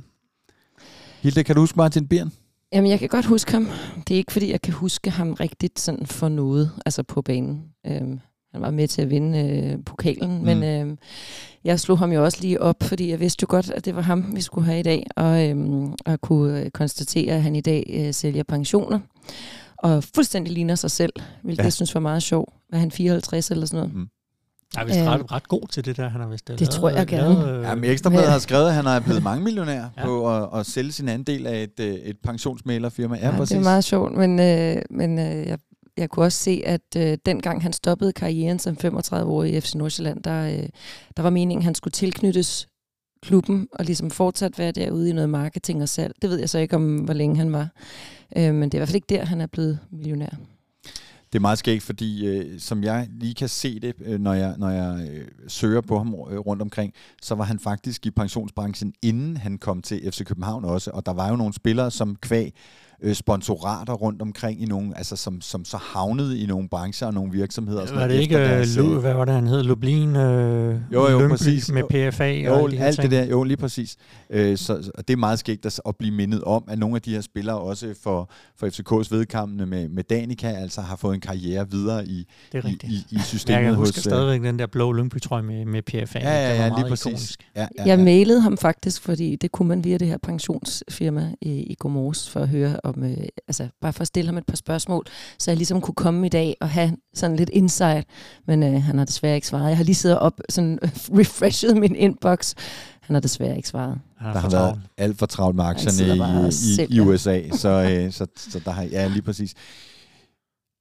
Hilde, kan du huske Martin Birn? Jamen, jeg kan godt huske ham. Det er ikke, fordi jeg kan huske ham rigtigt sådan for noget, altså på banen. Øhm, Han var med til at vinde øh, pokalen, mm. men øh, jeg slog ham jo også lige op, fordi jeg vidste jo godt, at det var ham, vi skulle have i dag, og, øh, og kunne øh, konstatere, at han i dag øh, sælger pensioner, og fuldstændig ligner sig selv, hvilket ja. jeg synes var meget sjovt. Var han 54 eller sådan noget? Mm. Jeg er vist ret, øhm, ret god til det der, han har vist Det lavet, tror jeg gerne. Lavet, øh, Jamen, Ekstrabladet har skrevet, at han er blevet mange millionær ja. på at, at sælge sin andel af et, øh, et pensionsmælerfirma. Ja, ja det er meget sjovt, men, øh, men øh, jeg, jeg kunne også se, at øh, dengang han stoppede karrieren som 35-årig i FC Nordsjælland, der, øh, der var meningen, at han skulle tilknyttes klubben og ligesom fortsat være derude i noget marketing og salg. Det ved jeg så ikke om, hvor længe han var. Øh, men det er i hvert fald ikke der, han er blevet millionær. Det er meget skægt, fordi øh, som jeg lige kan se det, øh, når jeg, når jeg øh, søger på ham øh, rundt omkring, så var han faktisk i pensionsbranchen, inden han kom til FC København også. Og der var jo nogle spillere, som kvæg øh, sponsorater rundt omkring i nogle, altså som, som så havnede i nogle brancher og nogle virksomheder. Var det ikke, deres, Lu, hvad var det, han hed, Lublin, øh, jo, jo, Lønby præcis. med PFA jo, og de alt ting. det der, jo, lige præcis. Øh, så, det er meget skægt at, at blive mindet om, at nogle af de her spillere også for, for FCK's vedkommende med, med Danica, altså har fået en karriere videre i, det er i, i, i systemet. Ja, jeg husker hos, stadigvæk den der blå Lyngby-trøje med, med PFA. Ja, ja, ja, lige præcis. Ja, ja, ja. Jeg mailede ham faktisk, fordi det kunne man via det her pensionsfirma i, i Gomors for at høre om, øh, altså bare for at stille ham et par spørgsmål, så jeg ligesom kunne komme i dag og have sådan lidt insight, men øh, han har desværre ikke svaret. Jeg har lige siddet op, sådan refreshet min inbox. Han har desværre ikke svaret. Der har været alt for travlt med aktierne i, i, i USA, så, øh, så, så der har, ja, lige præcis.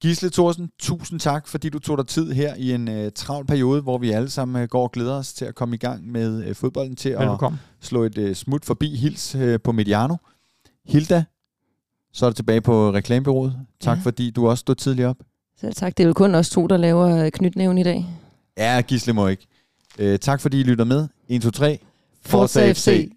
Gisle Thorsen, tusind tak, fordi du tog dig tid her i en uh, travl periode, hvor vi alle sammen uh, går og glæder os til at komme i gang med uh, fodbolden, til Velkommen. at slå et uh, smut forbi Hils uh, på Mediano. Hilda, så er det tilbage på reklamebyrået. Tak ja. fordi du også stod tidligt op. Selv tak. Det er jo kun os to, der laver knytnæven i dag. Ja, Gisle må ikke. Uh, tak fordi I lytter med. 1, 2, 3. Forza. FC.